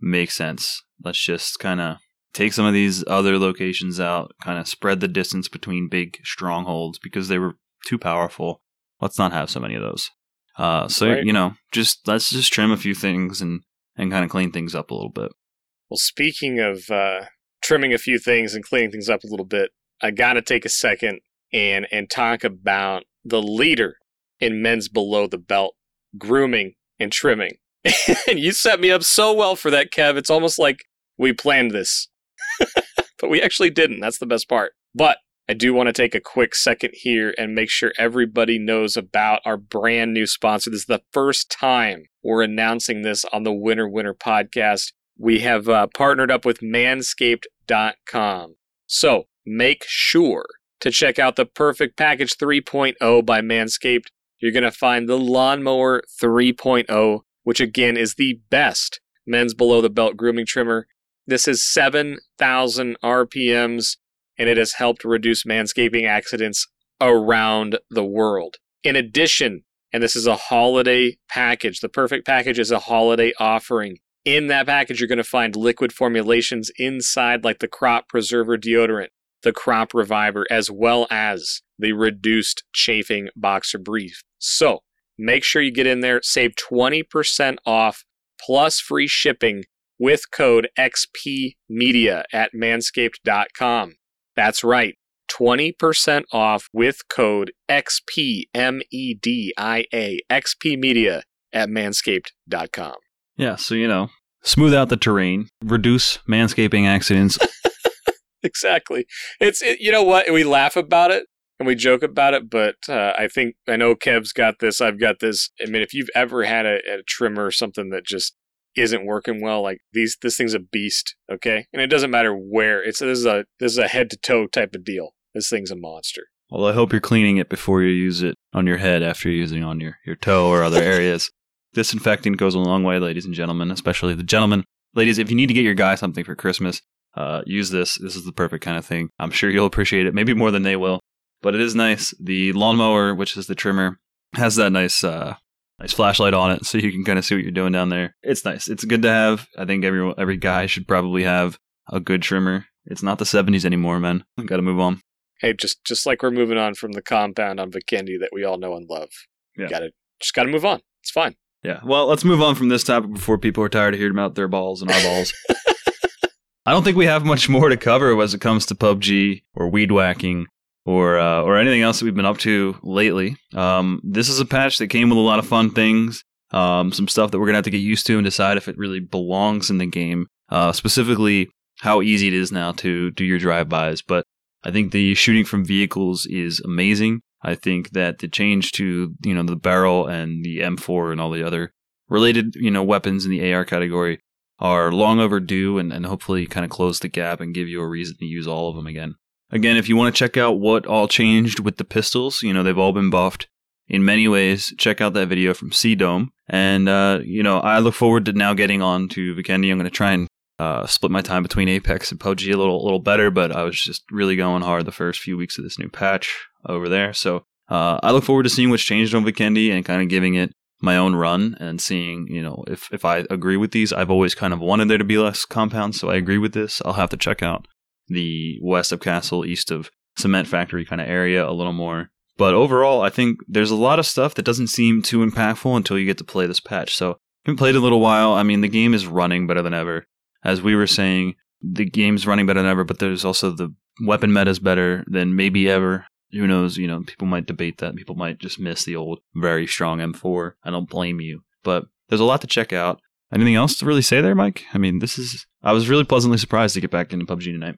makes sense let's just kind of take some of these other locations out, kind of spread the distance between big strongholds because they were too powerful. Let's not have so many of those. Uh, so Right. you know, just let's just trim a few things and and kind of clean things up a little bit. Well, speaking of uh, trimming a few things and cleaning things up a little bit, I got to take a second and and talk about the leader in men's below the belt grooming and trimming. and you set me up so well for that, Kev. It's almost like we planned this, but we actually didn't. That's the best part. But I do want to take a quick second here and make sure everybody knows about our brand new sponsor. This is the first time we're announcing this on the Winner Winner podcast we have uh, partnered up with manscaped.com. So make sure to check out the Perfect Package 3.0 by Manscaped. You're going to find the Lawnmower 3.0, which again is the best men's below the belt grooming trimmer. This is 7,000 RPMs and it has helped reduce manscaping accidents around the world. In addition, and this is a holiday package, the Perfect Package is a holiday offering. In that package, you're going to find liquid formulations inside, like the Crop Preserver deodorant, the Crop Reviver, as well as the reduced chafing boxer brief. So make sure you get in there, save 20% off plus free shipping with code XPmedia at manscaped.com. That's right. 20% off with code XPMEDIA, XPmedia at manscaped.com. Yeah, so you know, smooth out the terrain, reduce manscaping accidents. exactly. It's it, you know what we laugh about it and we joke about it, but uh, I think I know Kev's got this. I've got this. I mean, if you've ever had a, a trimmer or something that just isn't working well, like these, this thing's a beast. Okay, and it doesn't matter where it's. This is a this is a head to toe type of deal. This thing's a monster. Well, I hope you're cleaning it before you use it on your head after using it on your, your toe or other areas. Disinfecting goes a long way, ladies and gentlemen, especially the gentlemen. Ladies, if you need to get your guy something for Christmas, uh, use this. This is the perfect kind of thing. I'm sure you'll appreciate it, maybe more than they will. But it is nice. The lawnmower, which is the trimmer, has that nice uh, nice flashlight on it, so you can kind of see what you're doing down there. It's nice. It's good to have. I think every every guy should probably have a good trimmer. It's not the 70s anymore, man. Got to move on. Hey, just just like we're moving on from the compound on Vikendi that we all know and love. Yeah. Got to just got to move on. It's fine. Yeah. Well, let's move on from this topic before people are tired of hearing about their balls and our balls. I don't think we have much more to cover as it comes to PUBG or weed whacking or uh, or anything else that we've been up to lately. Um, this is a patch that came with a lot of fun things, um, some stuff that we're gonna have to get used to and decide if it really belongs in the game. Uh, specifically, how easy it is now to do your drive-bys. But I think the shooting from vehicles is amazing. I think that the change to you know the Beryl and the M4 and all the other related you know weapons in the AR category are long overdue and, and hopefully kind of close the gap and give you a reason to use all of them again. Again, if you want to check out what all changed with the pistols, you know they've all been buffed in many ways. Check out that video from Sea Dome, and uh, you know I look forward to now getting on to Vikendi. I'm going to try and uh, split my time between Apex and PUBG a little a little better, but I was just really going hard the first few weeks of this new patch over there. So uh, I look forward to seeing what's changed on Vikendi and kind of giving it my own run and seeing, you know, if, if I agree with these. I've always kind of wanted there to be less compounds, so I agree with this. I'll have to check out the west of Castle, east of Cement Factory kind of area a little more. But overall, I think there's a lot of stuff that doesn't seem too impactful until you get to play this patch. So, haven't played a little while. I mean, the game is running better than ever. As we were saying, the game's running better than ever, but there's also the weapon meta is better than maybe ever. Who knows? You know, people might debate that. People might just miss the old, very strong M4. I don't blame you. But there's a lot to check out. Anything else to really say there, Mike? I mean, this is. I was really pleasantly surprised to get back into PUBG tonight.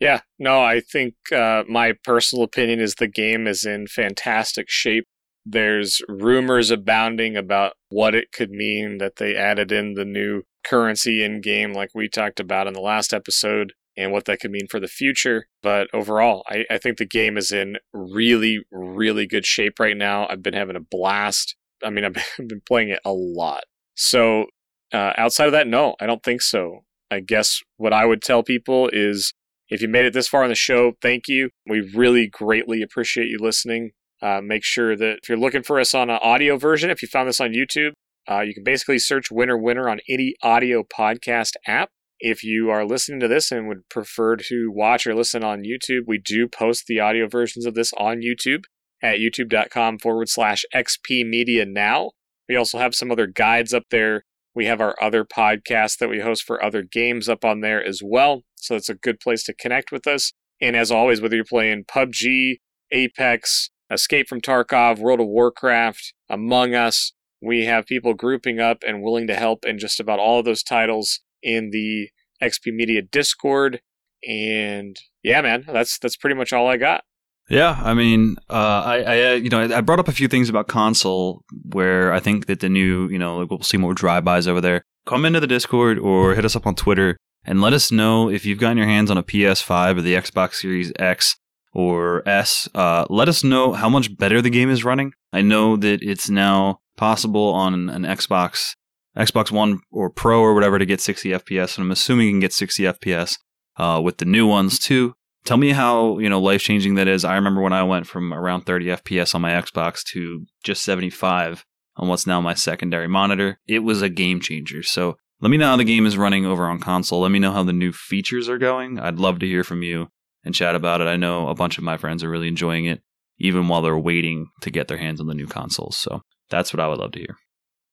Yeah, no, I think uh, my personal opinion is the game is in fantastic shape. There's rumors abounding about what it could mean that they added in the new currency in game, like we talked about in the last episode, and what that could mean for the future. But overall, I, I think the game is in really, really good shape right now. I've been having a blast. I mean, I've been, playing it a lot. So, uh, outside of that, no, I don't think so. I guess what I would tell people is if you made it this far in the show, thank you. We really greatly appreciate you listening. Uh, make sure that if you're looking for us on an audio version, if you found this on YouTube, uh, you can basically search Winner Winner on any audio podcast app. If you are listening to this and would prefer to watch or listen on YouTube, we do post the audio versions of this on YouTube at youtube.com forward slash XP Media Now. We also have some other guides up there. We have our other podcasts that we host for other games up on there as well. So it's a good place to connect with us. And as always, whether you're playing PUBG, Apex, Escape from Tarkov, World of Warcraft, Among Us, we have people grouping up and willing to help in just about all of those titles in the XP Media Discord. And yeah, man, that's that's pretty much all I got. Yeah, I mean, uh, I, I, uh, you know, I brought up a few things about console where I think that the new, you know, like we'll see more drive-bys over there. Come into the Discord or hit us up on Twitter and let us know if you've gotten your hands on a PS5 or the Xbox Series X or S. Uh, let us know how much better the game is running. I know that it's now possible on an Xbox Xbox One or Pro or whatever to get 60 FPS, and I'm assuming you can get 60 FPS uh, with the new ones too. Tell me how you know life changing that is. I remember when I went from around 30 FPS on my Xbox to just 75 on what's now my secondary monitor. It was a game changer. So let me know how the game is running over on console. Let me know how the new features are going. I'd love to hear from you and chat about it. I know a bunch of my friends are really enjoying it, even while they're waiting to get their hands on the new consoles. So that's what I would love to hear.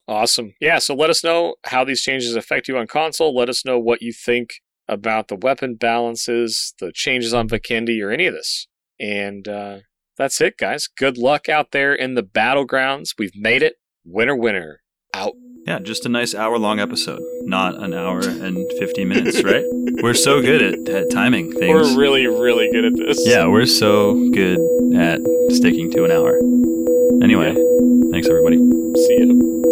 Awesome. Yeah, so let us know how these changes affect you on console. Let us know what you think about the weapon balances, the changes on Vikendi, or any of this. And uh, that's it, guys. Good luck out there in the battlegrounds. We've made it. Winner, winner. Out. Yeah, just a nice hour long episode, not an hour and 50 minutes, right? we're so good at, at timing things. We're really, really good at this. Yeah, we're so good at sticking to an hour. Anyway, yeah. thanks everybody. See you.